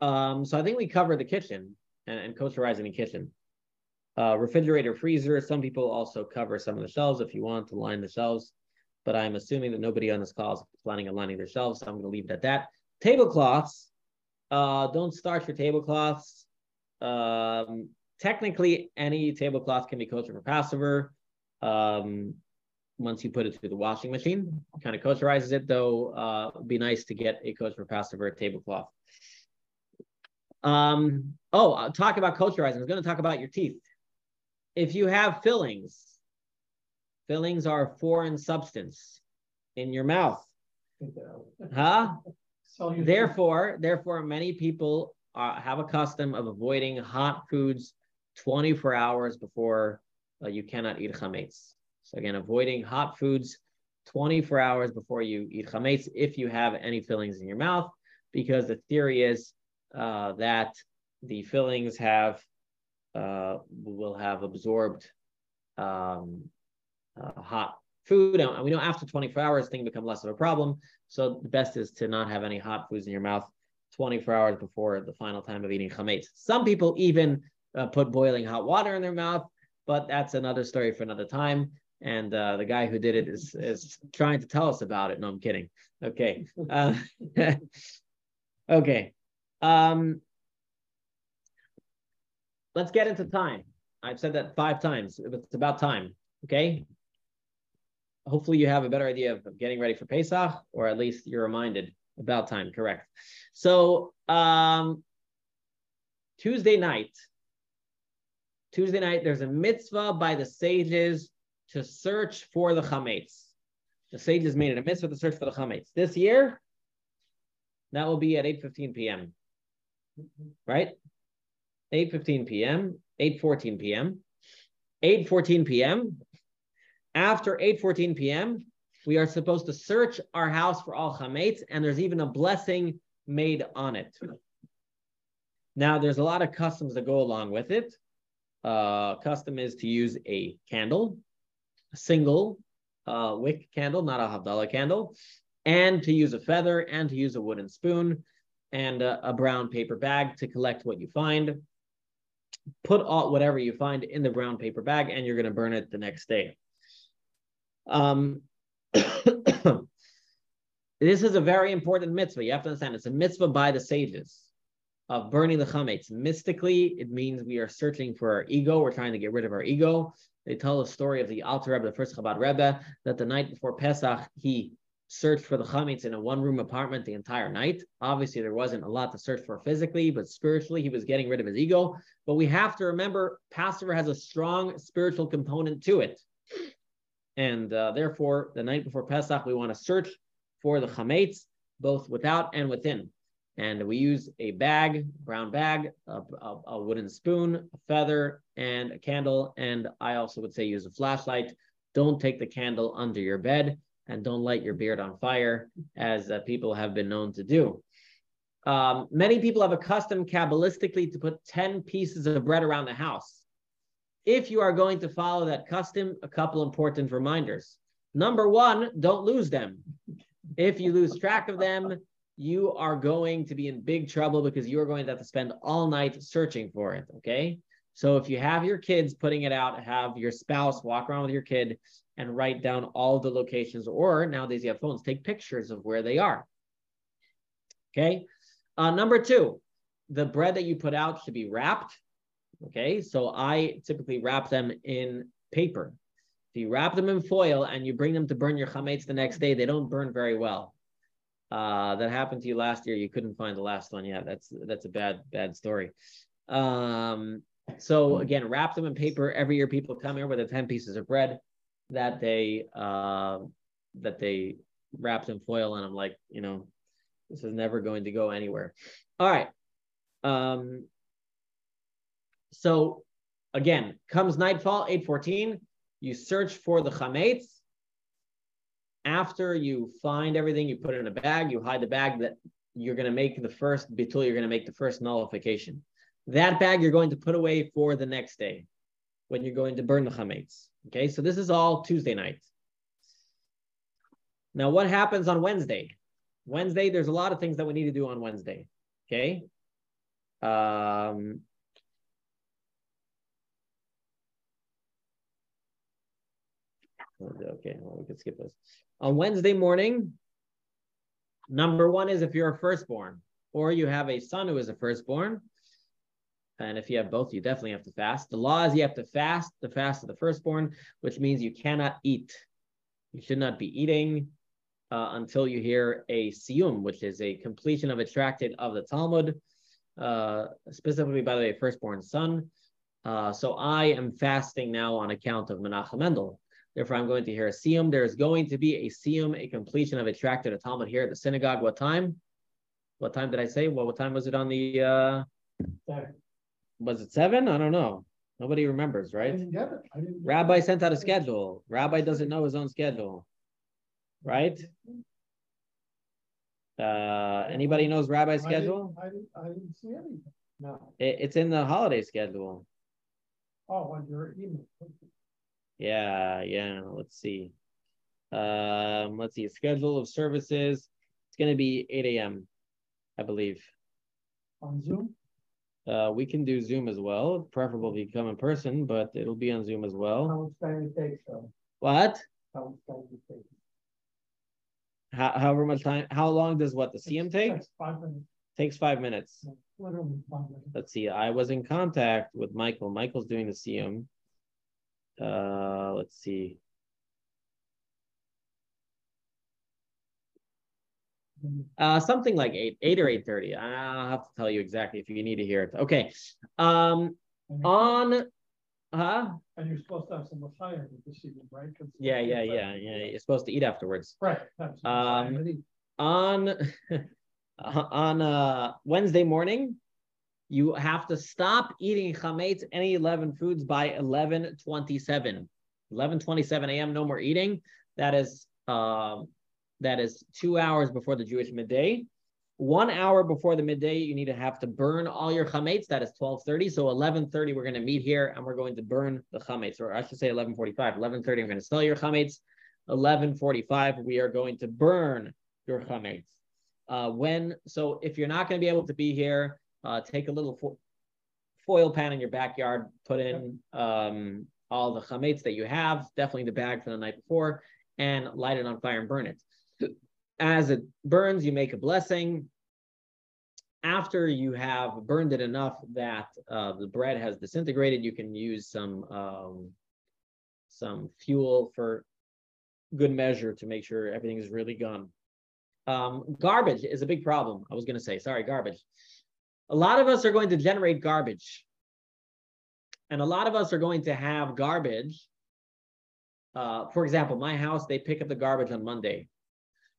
[SPEAKER 1] Um, so I think we covered the kitchen and, and kosherizing the kitchen. Uh, refrigerator, freezer. Some people also cover some of the shelves if you want to line the shelves, but I'm assuming that nobody on this call is planning on lining their shelves, so I'm going to leave it at that. Tablecloths. Uh, don't start your tablecloths. Um, technically, any tablecloth can be kosher for Passover. Um, once you put it through the washing machine, kind of kosherizes it. Though, uh, it'd be nice to get a kosher for Passover tablecloth. Um, oh, I'll talk about kosherizing. I was going to talk about your teeth if you have fillings, fillings are a foreign substance in your mouth. Huh? Therefore, therefore, many people uh, have a custom of avoiding hot foods 24 hours before uh, you cannot eat chametz. So again, avoiding hot foods 24 hours before you eat chametz if you have any fillings in your mouth, because the theory is uh, that the fillings have uh, will have absorbed um, uh, hot food. And we know after 24 hours, things become less of a problem. So the best is to not have any hot foods in your mouth 24 hours before the final time of eating chametz. Some people even uh, put boiling hot water in their mouth, but that's another story for another time. And uh, the guy who did it is is trying to tell us about it. No, I'm kidding. Okay. Uh, okay. Um, let's get into time. I've said that five times. It's about time. Okay. Hopefully, you have a better idea of getting ready for Pesach, or at least you're reminded about time. Correct. So, um, Tuesday night, Tuesday night, there's a mitzvah by the sages to search for the chametz. The sages made it a mitzvah to search for the chametz. This year, that will be at 8:15 p.m. Right? 8.15 p.m., 8.14 p.m., 8.14 p.m. After 8.14 p.m., we are supposed to search our house for all chametz, and there's even a blessing made on it. Now, there's a lot of customs that go along with it. Uh, custom is to use a candle, a single uh, wick candle, not a Havdalah candle, and to use a feather, and to use a wooden spoon, and a, a brown paper bag to collect what you find put all whatever you find in the brown paper bag and you're going to burn it the next day. Um, this is a very important mitzvah. You have to understand it's a mitzvah by the sages of burning the chametz. Mystically, it means we are searching for our ego. We're trying to get rid of our ego. They tell the story of the Alter Rebbe, the first Chabad Rebbe, that the night before Pesach, he searched for the chametz in a one-room apartment the entire night. Obviously, there wasn't a lot to search for physically, but spiritually, he was getting rid of his ego. But we have to remember, Passover has a strong spiritual component to it, and uh, therefore, the night before Pesach, we want to search for the chametz both without and within. And we use a bag, brown bag, a, a, a wooden spoon, a feather, and a candle. And I also would say use a flashlight. Don't take the candle under your bed and don't light your beard on fire, as uh, people have been known to do. Um, many people have accustomed Kabbalistically to put 10 pieces of bread around the house. If you are going to follow that custom, a couple important reminders. Number one, don't lose them. If you lose track of them, you are going to be in big trouble because you are going to have to spend all night searching for it. Okay. So if you have your kids putting it out, have your spouse walk around with your kid and write down all the locations, or nowadays you have phones, take pictures of where they are. Okay. Uh, number two, the bread that you put out should be wrapped. Okay. So I typically wrap them in paper. If you wrap them in foil and you bring them to burn your chametz the next day, they don't burn very well. Uh, that happened to you last year. You couldn't find the last one. Yeah, that's that's a bad bad story. Um, so again, wrap them in paper. Every year, people come here with the ten pieces of bread that they uh, that they wrapped in foil, and I'm like, you know, this is never going to go anywhere. All right. Um, so again, comes nightfall, eight fourteen. You search for the chametz after you find everything, you put it in a bag, you hide the bag that you're going to make the first bitul, you're going to make the first nullification. That bag you're going to put away for the next day when you're going to burn the chametz. Okay, so this is all Tuesday night. Now, what happens on Wednesday? Wednesday, there's a lot of things that we need to do on Wednesday. Okay. Um, okay, well, we can skip this on Wednesday morning, number one is if you're a firstborn or you have a son who is a firstborn. And if you have both, you definitely have to fast. The law is you have to fast the fast of the firstborn, which means you cannot eat. You should not be eating uh, until you hear a siyum, which is a completion of a tractate of the Talmud, uh, specifically, by the way, firstborn son. Uh, so I am fasting now on account of Menachem Mendel. Therefore, I'm going to hear a siyum. There is going to be a siyum, a completion of a tractate of Talmud here at the synagogue. What time? What time did I say? Well, what time was it on the? Uh, seven. was it seven? I don't know. Nobody remembers, right?
[SPEAKER 3] I didn't get it. I didn't.
[SPEAKER 1] Rabbi sent out a schedule. Rabbi doesn't know his own schedule, right? Uh, anybody knows Rabbi's
[SPEAKER 3] I didn't-
[SPEAKER 1] schedule?
[SPEAKER 3] I didn't, I didn't see anything. No.
[SPEAKER 1] It, it's in the holiday schedule.
[SPEAKER 3] Oh, on your email.
[SPEAKER 1] Yeah, yeah. Let's see. Um, let's see. Schedule of services. It's going to be 8 a.m. I believe.
[SPEAKER 3] On Zoom?
[SPEAKER 1] Uh, we can do Zoom as well. Preferable if you come in person, but it'll be on Zoom as well.
[SPEAKER 3] How much time it takes, though?
[SPEAKER 1] What?
[SPEAKER 3] How much time it takes?
[SPEAKER 1] How, however much time? How long does what the siyum take?
[SPEAKER 3] Takes Five minutes,
[SPEAKER 1] Takes five minutes.
[SPEAKER 3] literally five minutes.
[SPEAKER 1] Let's see. I was in contact with Michael. Michael's doing the siyum. Uh, let's see. Uh, something like eight, eight or eight thirty. I'll have to tell you exactly if you need to hear it. Okay. Um, on, huh?
[SPEAKER 3] And you're supposed to have some Messiah this evening, right?
[SPEAKER 1] Yeah, yeah, yeah, yeah. You're supposed to eat afterwards.
[SPEAKER 3] Right.
[SPEAKER 1] Um,
[SPEAKER 3] Messiah to eat.
[SPEAKER 1] on on uh Wednesday morning, you have to stop eating chametz any 11 foods by 11:27. 11:27 a.m. No more eating. That is um that is two hours before the Jewish midday. One hour before the midday, you need to have to burn all your chametz. That is 12:30. So 11:30, we're going to meet here and we're going to burn the chametz, or I should say 11:45. 11:30, I'm going to sell your chametz. 11:45, we are going to burn your chametz. Uh, when so, if you're not going to be able to be here, uh, take a little fo- foil pan in your backyard, put in um, all the chametz that you have, definitely the bag from the night before, and light it on fire and burn it. As it burns, you make a blessing. After you have burned it enough that uh, the bread has disintegrated, you can use some um, some fuel for good measure to make sure everything is really gone. Um, garbage is a big problem. I was going to say, sorry, garbage. A lot of us are going to generate garbage. And a lot of us are going to have garbage. Uh, for example, my house, they pick up the garbage on Monday.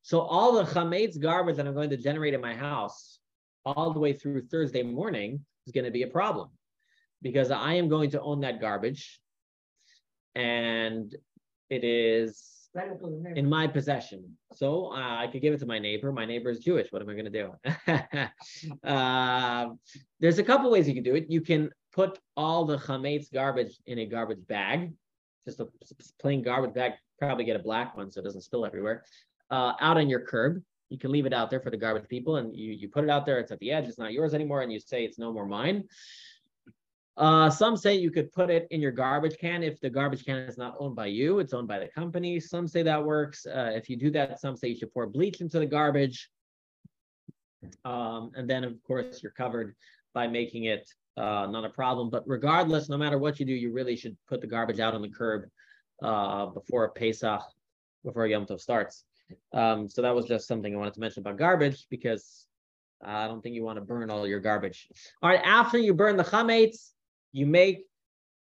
[SPEAKER 1] So all the chametz garbage that I'm going to generate in my house all the way through Thursday morning is going to be a problem because I am going to own that garbage and it is in my possession. So uh, I could give it to my neighbor. My neighbor is Jewish. What am I going to do? uh, there's a couple ways you can do it. You can put all the chametz garbage in a garbage bag, just a plain garbage bag. Probably get a black one so it doesn't spill everywhere. Uh, out on your curb. You can leave it out there for the garbage people, and you you put it out there. It's at the edge. It's not yours anymore, and you say it's no more mine. Uh, some say you could put it in your garbage can if the garbage can is not owned by you, it's owned by the company. Some say that works. Uh, if you do that, some say you should pour bleach into the garbage. Um, and then, of course, you're covered by making it uh, not a problem. But regardless, no matter what you do, you really should put the garbage out on the curb uh, before Pesach, before Yom Tov starts. Um, so that was just something I wanted to mention about garbage because I don't think you want to burn all your garbage. All right, after you burn the chametz, you make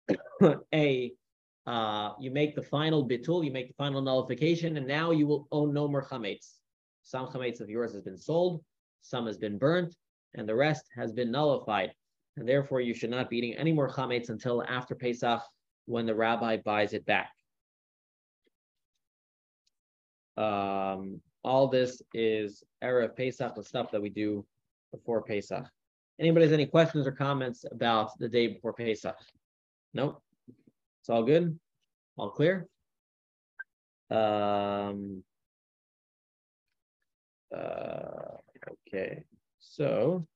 [SPEAKER 1] a uh, you make the final bitul, you make the final nullification, and now you will own no more chametz. Some chametz of yours has been sold, some has been burnt, and the rest has been nullified. And therefore, you should not be eating any more chametz until after Pesach, when the rabbi buys it back. Um, all this is erev Pesach, the stuff that we do before Pesach. Anybody has any questions or comments about the day before Pesach? Nope. It's all good. All clear. Um, uh, okay. So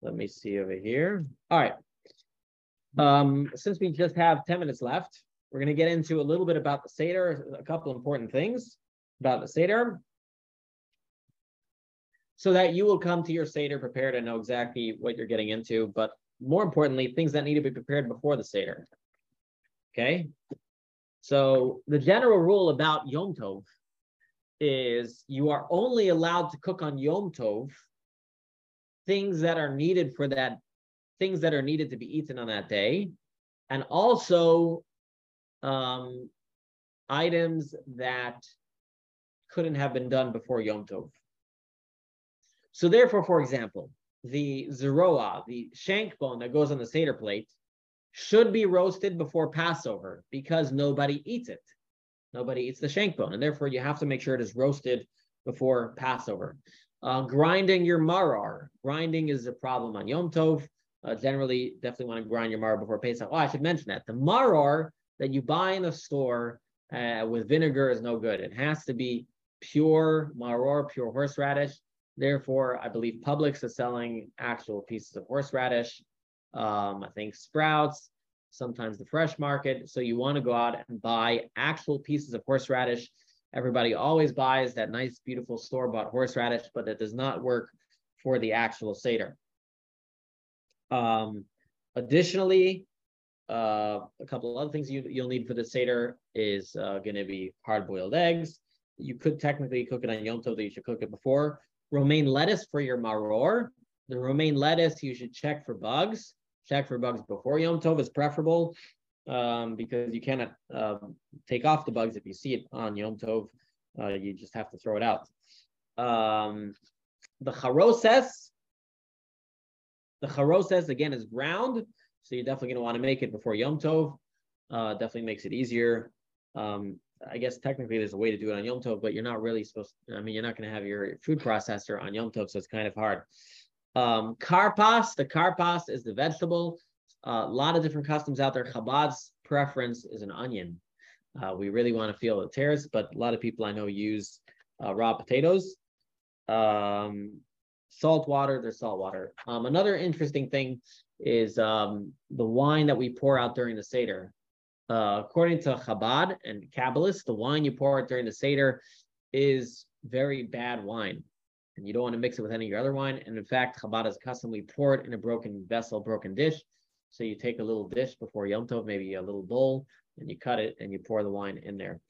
[SPEAKER 1] let me see over here. All right. Um, since we just have 10 minutes left, we're going to get into a little bit about the Seder, a couple important things about the Seder so that you will come to your Seder prepared and know exactly what you're getting into, but more importantly, things that need to be prepared before the Seder. Okay. So the general rule about Yom Tov is you are only allowed to cook on Yom Tov things that are needed for that, things that are needed to be eaten on that day, and also um, items that couldn't have been done before Yom Tov. So therefore, for example, the zeroa, the shank bone that goes on the Seder plate, should be roasted before Passover because nobody eats it. Nobody eats the shank bone, and therefore you have to make sure it is roasted before Passover. Uh, grinding your maror, grinding is a problem on Yom Tov. Uh, generally, definitely want to grind your maror before Pesach. Oh, I should mention that the maror that you buy in the store uh, with vinegar is no good. It has to be pure maror, pure horseradish. Therefore, I believe Publix is selling actual pieces of horseradish. Um, I think Sprouts, sometimes the fresh market. So you want to go out and buy actual pieces of horseradish. Everybody always buys that nice, beautiful store bought horseradish, but it does not work for the actual Seder. Um, additionally, uh, a couple other things you, you'll need for the Seder is uh, going to be hard boiled eggs. You could technically cook it on Yom Tov, that you should cook it before romaine lettuce for your maror. The romaine lettuce, you should check for bugs. Check for bugs before Yom Tov is preferable um, because you cannot uh, take off the bugs if you see it on Yom Tov. Uh, you just have to throw it out. Um, the charoses, the charoses again is ground, so you're definitely going to want to make it before Yom Tov. Uh, definitely makes it easier. Um, I guess technically there's a way to do it on Yom Tov, but you're not really supposed. To, I mean, you're not going to have your food processor on Yom Tov, so it's kind of hard. Um, karpas, the karpas is the vegetable. Uh, a lot of different customs out there. Chabad's preference is an onion. Uh, we really want to feel the tears, but a lot of people I know use uh, raw potatoes. Um, salt water, there's salt water. Um, another interesting thing is um, the wine that we pour out during the Seder. Uh, according to Chabad and Kabbalists, the wine you pour during the Seder is very bad wine. And you don't want to mix it with any of your other wine. And in fact, Chabad is custom. We pour it in a broken vessel, broken dish. So you take a little dish before Yom Tov, maybe a little bowl, and you cut it and you pour the wine in there.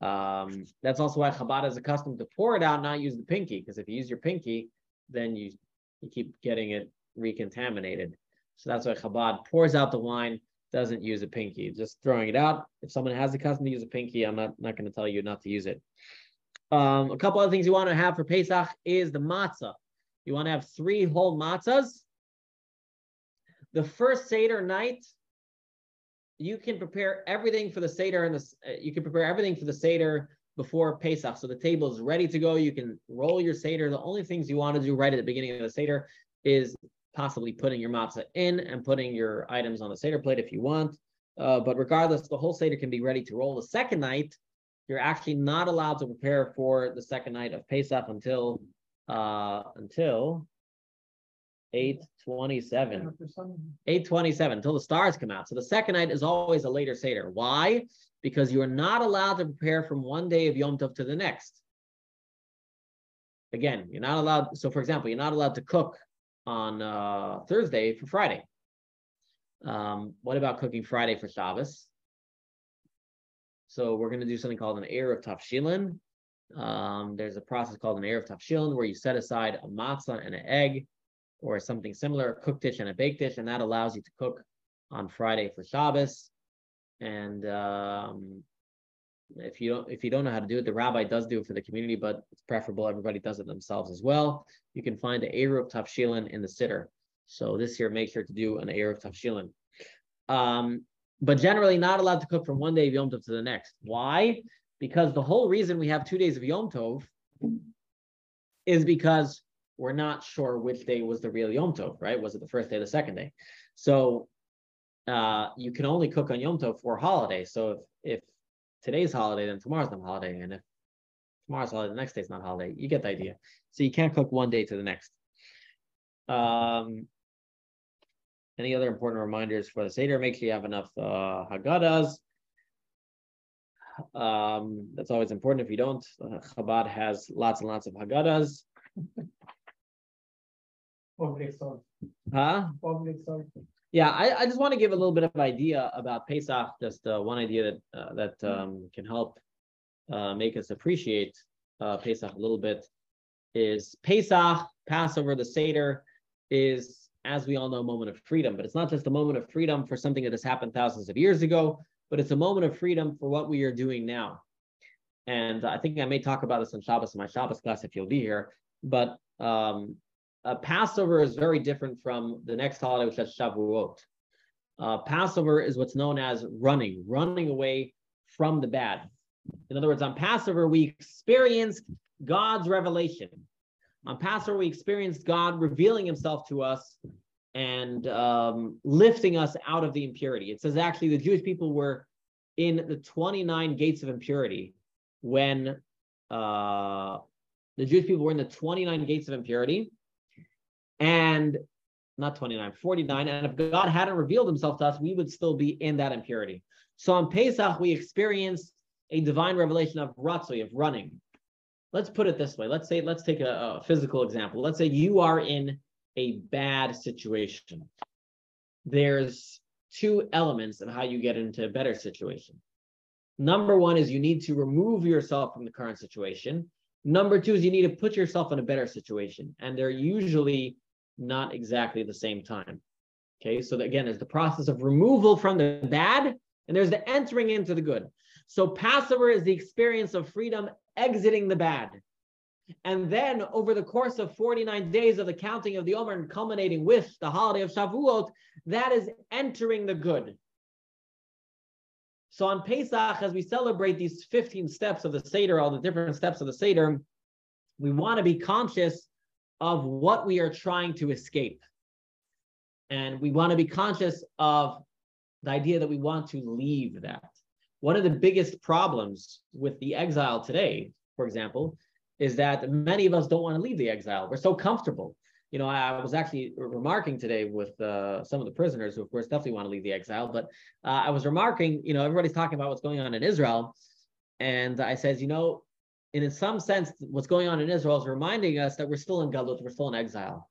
[SPEAKER 1] Um, that's also why Chabad is accustomed to pour it out, not use the pinky, because if you use your pinky, then you, you keep getting it recontaminated. So that's why Chabad pours out the wine doesn't use a pinky. Just throwing it out. If someone has a custom to use a pinky, I'm not, not going to tell you not to use it. Um, a couple other things you want to have for Pesach is the matzah. You want to have three whole matzahs. The first Seder night, you can prepare everything for the Seder and the, uh, you can prepare everything for the Seder before Pesach. So the table is ready to go. You can roll your Seder. The only things you want to do right at the beginning of the Seder is possibly putting your matzah in and putting your items on the Seder plate if you want. Uh, but regardless, the whole Seder can be ready to roll. The second night, you're actually not allowed to prepare for the second night of Pesach until uh, until 827. 827 until the stars come out. So the second night is always a later Seder. Why? Because you are not allowed to prepare from one day of Yom Tov to the next. Again, you're not allowed. So, for example, you're not allowed to cook on uh, Thursday for Friday. Um, what about cooking Friday for Shabbos? So we're going to do something called an Eruv Tavshilin. Um, there's a process called an air Eruv Tavshilin where you set aside a matzah and an egg or something similar, a cooked dish and a baked dish, and that allows you to cook on Friday for Shabbos. And um, if you don't if you don't know how to do it, the rabbi does do it for the community, but it's preferable everybody does it themselves as well. You can find the Eruv Tavshilin in the siddur. So this year, make sure to do an Eruv Tavshilin. Um, but generally not allowed to cook from one day of Yom Tov to the next. Why? Because the whole reason we have two days of Yom Tov is because we're not sure which day was the real Yom Tov, right? Was it the first day the second day? So uh, you can only cook on Yom Tov for holiday. So if, if today's holiday, then tomorrow's not holiday. And if tomorrow's holiday, the next day's not holiday. You get the idea. So you can't cook one day to the next. Um, any other important reminders for the Seder? Make sure you have enough uh, Haggadahs. Um, that's always important. If you don't, uh, Chabad has lots and lots of Haggadahs. Huh? Yeah, I, I just want to give a little bit of idea about Pesach. Just uh, one idea that uh, that um, can help uh, make us appreciate uh, Pesach a little bit is Pesach, Passover, the Seder, is as we all know, a moment of freedom. But it's not just a moment of freedom for something that has happened thousands of years ago, but it's a moment of freedom for what we are doing now. And I think I may talk about this on Shabbos in my Shabbos class if you'll be here. But um, uh, Passover is very different from the next holiday, which is Shavuot. Uh, Passover is what's known as running, running away from the bad. In other words, on Passover, we experienced God's revelation. On Passover, we experienced God revealing himself to us and um, lifting us out of the impurity. It says actually the Jewish people were in the 29 gates of impurity when uh, the Jewish people were in the 29 gates of impurity and not 29, 49. And if God hadn't revealed himself to us, we would still be in that impurity. So on Pesach, we experience a divine revelation of ratzoi, of running. Let's put it this way. Let's say, let's take a, a physical example. Let's say you are in a bad situation. There's two elements of how you get into a better situation. Number one is you need to remove yourself from the current situation. Number two is you need to put yourself in a better situation. And they're usually not exactly the same time. Okay, so again, there's the process of removal from the bad, and there's the entering into the good. So Passover is the experience of freedom exiting the bad. And then over the course of 49 days of the counting of the Omer and culminating with the holiday of Shavuot, that is entering the good. So on Pesach, as we celebrate these 15 steps of the Seder, all the different steps of the Seder, we want to be conscious of what we are trying to escape. And we want to be conscious of the idea that we want to leave that. One of the biggest problems with the exile today, for example, is that many of us don't want to leave the exile. We're so comfortable. You know, I was actually remarking today with uh, some of the prisoners who, of course, definitely want to leave the exile. But uh, I was remarking, you know, everybody's talking about what's going on in Israel. And I says, you know, and in some sense, what's going on in Israel is reminding us that we're still in Galut, we're still in exile.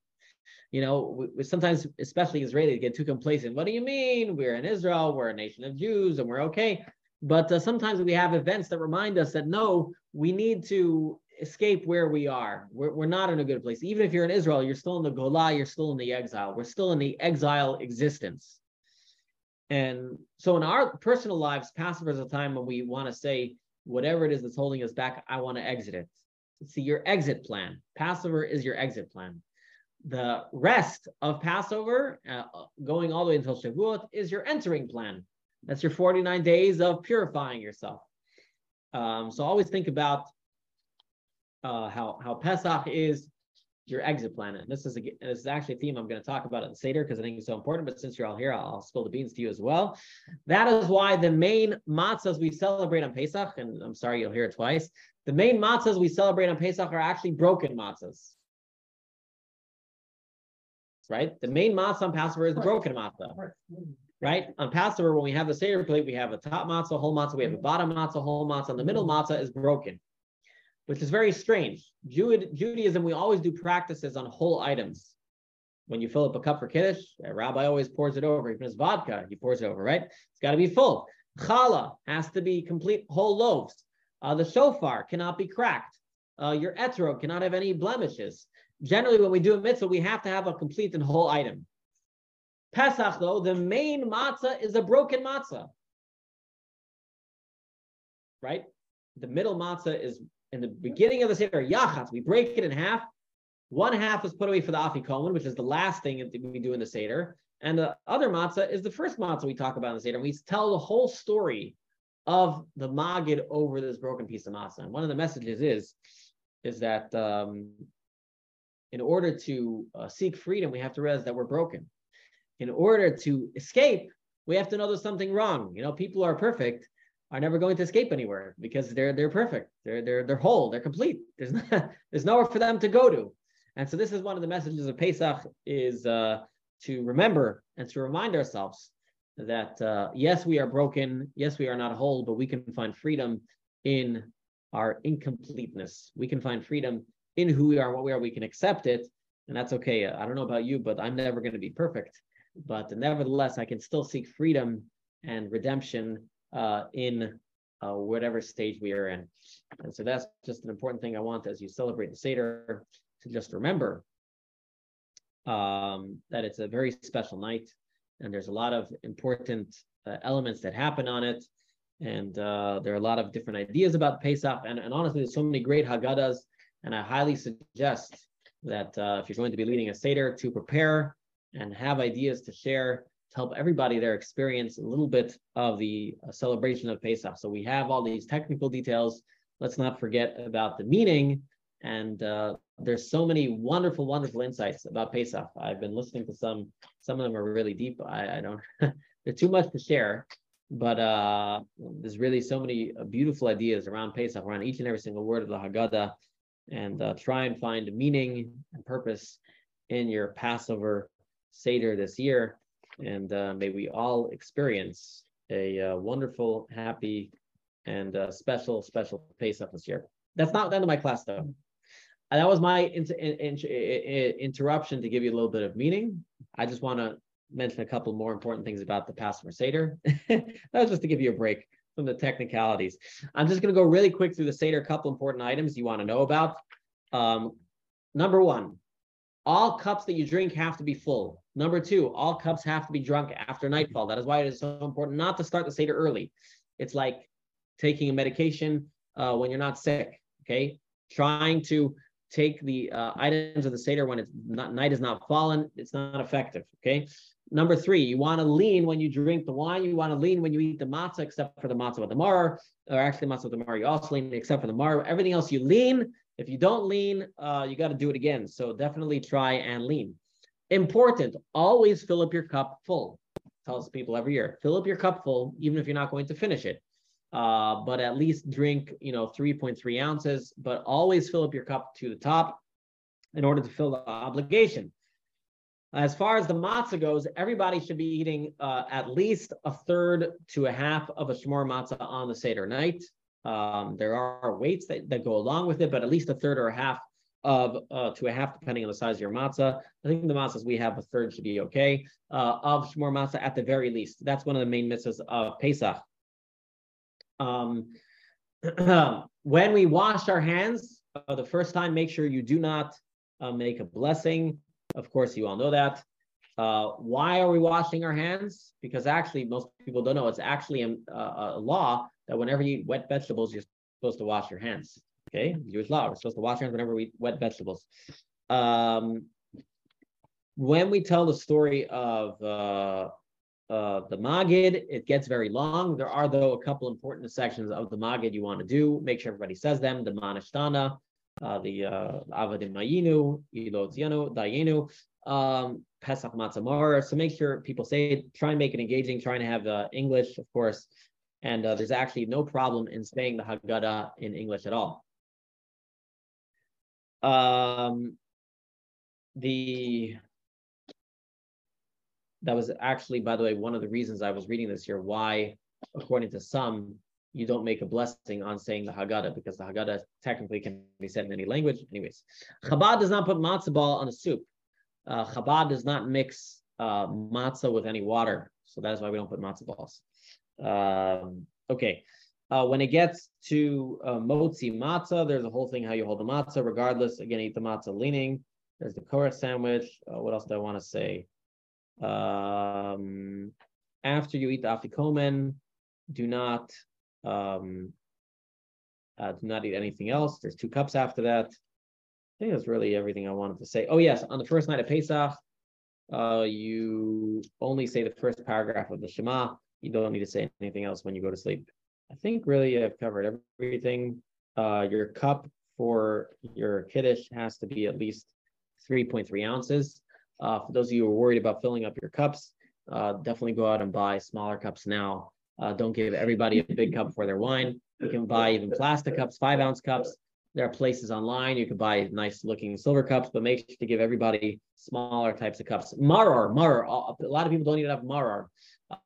[SPEAKER 1] You know, we, we sometimes, especially Israelis, get too complacent. What do you mean? We're in Israel, we're a nation of Jews, and we're okay. But uh, sometimes we have events that remind us that no, we need to escape where we are. We're, we're not in a good place. Even if you're in Israel, you're still in the Golah, you're still in the exile. We're still in the exile existence. And so in our personal lives, Passover is a time when we want to say, whatever it is that's holding us back, I want to exit it. See your exit plan. Passover is your exit plan. the rest of Passover, uh, going all the way until Shavuot, is your entering plan. That's your 49 days of purifying yourself. Um, so always think about uh, how how Pesach is your exit plan. And this is a, this is actually a theme I'm going to talk about at the Seder because I think it's so important. But since you're all here, I'll, I'll, spill the beans to you as well. That is why the main matzahs we celebrate on Pesach, and I'm sorry you'll hear it twice. The main matzahs we celebrate on Pesach are actually broken matzahs. Right? The main matzah on Passover is the broken matzah. Right? On Passover, when we have the Seder plate, we have a top matzah, whole matzah, we have a bottom matzah, whole matzah, and the middle matzah is broken which is very strange. Judaism, we always do practices on whole items. When you fill up a cup for Kiddush, a rabbi always pours it over. Even his vodka, he pours it over, right? It's got to be full. Challah has to be complete whole loaves. Uh, the shofar cannot be cracked. Uh, your etrog cannot have any blemishes. Generally, when we do a mitzvah, we have to have a complete and whole item. Pesach, though, the main matzah is a broken matzah. Right? The middle matzah is in the beginning of the Seder Yachatz, we break it in half. One half is put away for the Afikoman, which is the last thing that we do in the Seder. And the other matzah is the first matzah we talk about in the Seder. We tell the whole story of the Magid over this broken piece of matzah. And one of the messages is, is that um, in order to uh, seek freedom, we have to realize that we're broken. In order to escape, we have to know there's something wrong. You know, people are perfect, are never going to escape anywhere because they're they're perfect. They're they're they're whole. They're complete. There's not, there's nowhere for them to go to. And so this is one of the messages of Pesach is uh, to remember and to remind ourselves that uh, yes, we are broken. Yes, we are not whole, but we can find freedom in our incompleteness. We can find freedom in who we are, what we are. We can accept it, and that's okay. I don't know about you, but I'm never going to be perfect. But nevertheless, I can still seek freedom and redemption uh, in uh, whatever stage we are in. And so that's just an important thing I want as you celebrate the Seder to just remember um, that it's a very special night and there's a lot of important uh, elements that happen on it. And uh, there are a lot of different ideas about Pesach. And, and honestly, there's so many great Haggadahs. And I highly suggest that uh, if you're going to be leading a Seder, to prepare and have ideas to share help everybody there experience a little bit of the uh, celebration of Pesach. So we have all these technical details. Let's not forget about the meaning. And uh, there's so many wonderful, wonderful insights about Pesach. I've been listening to some. Some of them are really deep. I, I don't. they're too much to share. But uh, there's really so many uh, beautiful ideas around Pesach, around each and every single word of the Haggadah, and uh, try and find meaning and purpose in your Passover Seder this year and uh, may we all experience a uh, wonderful, happy, and uh, special, special Pesach this year. That's not the end of my class, though. And that was my inter- in- interruption to give you a little bit of meaning. I just want to mention a couple more important things about the Passover Seder. that was just to give you a break from the technicalities. I'm just going to go really quick through the Seder, a couple important items you want to know about. Um, number one, all cups that you drink have to be full. Number two, all cups have to be drunk after nightfall. That is why it is so important not to start the Seder early. It's like taking a medication uh, when you're not sick, okay? Trying to take the uh, items of the Seder when it's not night is not fallen, it's not effective, okay? Number three, you want to lean when you drink the wine. You want to lean when you eat the matzah, except for the matzah with the mar, or actually matzah with the mar. You also lean except for the mar. Everything else you lean if you don't lean, uh, you got to do it again. So definitely try and lean. Important, always fill up your cup full. Tells people every year, fill up your cup full, even if you're not going to finish it. Uh, but at least drink, you know, 3.3 ounces, but always fill up your cup to the top in order to fill the obligation. As far as the matzah goes, everybody should be eating uh, at least a third to a half of a shmor matzah on the Seder night. Um, there are weights that, that go along with it, but at least a third or a half of uh, to a half, depending on the size of your matzah. I think the matzahs we have a third should be okay. Uh, of shmor matzah at the very least. That's one of the main mitzvahs of Pesach. Um, when we wash our hands uh, the first time, make sure you do not uh, make a blessing. Of course, you all know that. Uh, why are we washing our hands? Because actually, most people don't know. It's actually a, a, a law that whenever you eat wet vegetables, you're supposed to wash your hands. Okay, Jewish law. We're supposed to wash our hands whenever we eat wet vegetables. Um, when we tell the story of uh, uh, the Magid, it gets very long. There are, though, a couple important sections of the Magid you want to do. Make sure everybody says them. The Mah Nishtana, uh, the uh, Avadim Hayinu, Ilotianu, Dayenu, um, Pesach Matzamar. So make sure people say it. Try and make it engaging. Trying to have uh, English, of course. And uh, there's actually no problem in saying the Haggadah in English at all. Um, the that was actually, by the way, one of the reasons I was reading this here. Why, according to some, you don't make a blessing on saying the Haggadah because the Haggadah technically can be said in any language. Anyways, Chabad does not put matzah ball on a soup. Uh, Chabad does not mix uh, matzah with any water, so that is why we don't put matzah balls. Um, okay. Uh, when it gets to uh, motzi matzah, there's a whole thing how you hold the matzah. Regardless, again, eat the matzah leaning. There's the korech sandwich. Uh, what else do I want to say? Um, after you eat the afikomen, do not um, uh, do not eat anything else. There's two cups after that. I think that's really everything I wanted to say. Oh yes, on the first night of Pesach, uh, you only say the first paragraph of the Shema. You don't need to say anything else when you go to sleep. I think really I've covered everything. Uh, your cup for your kiddush has to be at least 3.3 ounces. Uh, for those of you who are worried about filling up your cups, uh, definitely go out and buy smaller cups now. Uh, don't give everybody a big cup for their wine. You can buy even plastic cups, five ounce cups. There are places online you can buy nice looking silver cups, but make sure to give everybody smaller types of cups. Maror, maror. A lot of people don't even have maror.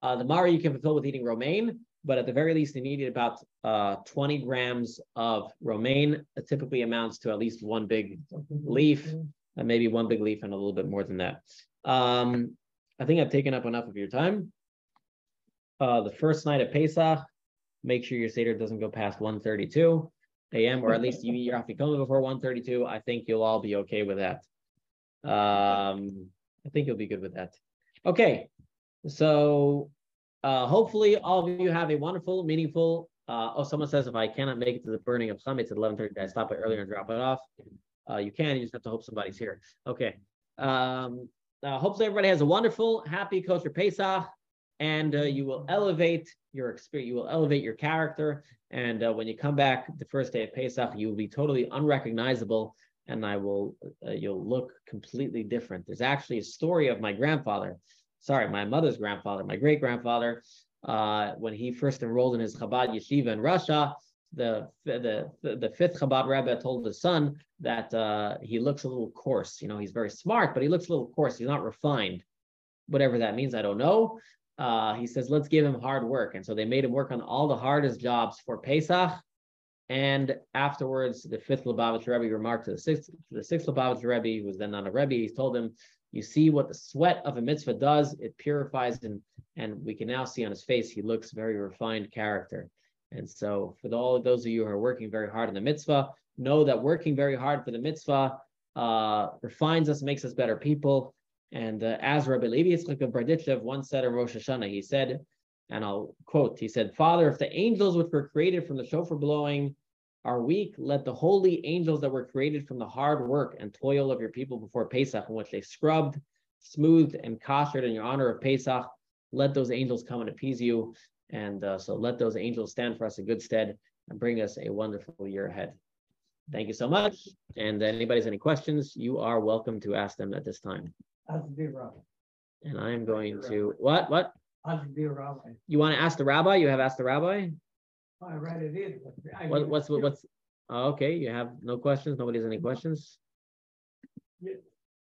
[SPEAKER 1] Uh, the maror you can fulfill with eating romaine, but at the very least, you need about uh, 20 grams of romaine. It typically amounts to at least one big leaf, and maybe one big leaf and a little bit more than that. Um, I think I've taken up enough of your time. Uh, the first night of Pesach, make sure your Seder doesn't go past 132 a.m. or at least you eat your Afikomen before 132. I think you'll all be okay with that. Um, I think you'll be good with that. Okay, so uh, hopefully all of you have a wonderful, meaningful. Uh, oh, someone says if I cannot make it to the burning of Chametz at 11:30, I stop it earlier and drop it off. Uh, you can. You just have to hope somebody's here. Okay. Um, uh, hopefully everybody has a wonderful, happy kosher Pesach, and uh, you will elevate your experience. You will elevate your character, and uh, when you come back the first day of Pesach, you will be totally unrecognizable, and I will. You'll look completely different. There's actually a story of my grandfather sorry, my mother's grandfather, my great grandfather, uh, when he first enrolled in his Chabad yeshiva in Russia, the the the fifth Chabad Rebbe told his son that uh, he looks a little coarse. You know, he's very smart, but he looks a little coarse. He's not refined. Whatever that means, I don't know. Uh, he says, let's give him hard work. And so they made him work on all the hardest jobs for Pesach. And afterwards, the fifth Lubavitch Rebbe remarked to the sixth, the sixth Lubavitch Rebbe, who was then not a Rebbe, he told him, you see what the sweat of a mitzvah does. It purifies him, and we can now see on his face he looks very refined character. And so, for all of those of you who are working very hard in the mitzvah, know that working very hard for the mitzvah uh, refines us, makes us better people. And uh, as Rabbi Levi Yitzchak of Berditchev once said in Rosh Hashanah, he said, and I'll quote, he said, Father, if the angels which were created from the shofar blowing are weak, let the holy angels that were created from the hard work and toil of your people before Pesach, in which they scrubbed, smoothed, and koshered in your honor of Pesach, let those angels come and appease you. And uh, so let those angels stand for us in good stead and bring us a wonderful year ahead. Thank you so much. And anybody has any questions, you are welcome to ask them at this time. And I am going to, what, what? You want to ask the rabbi? You have asked the rabbi?
[SPEAKER 3] I read it in. I
[SPEAKER 1] What, what's, what's, oh, okay, you have no questions? Nobody has any questions?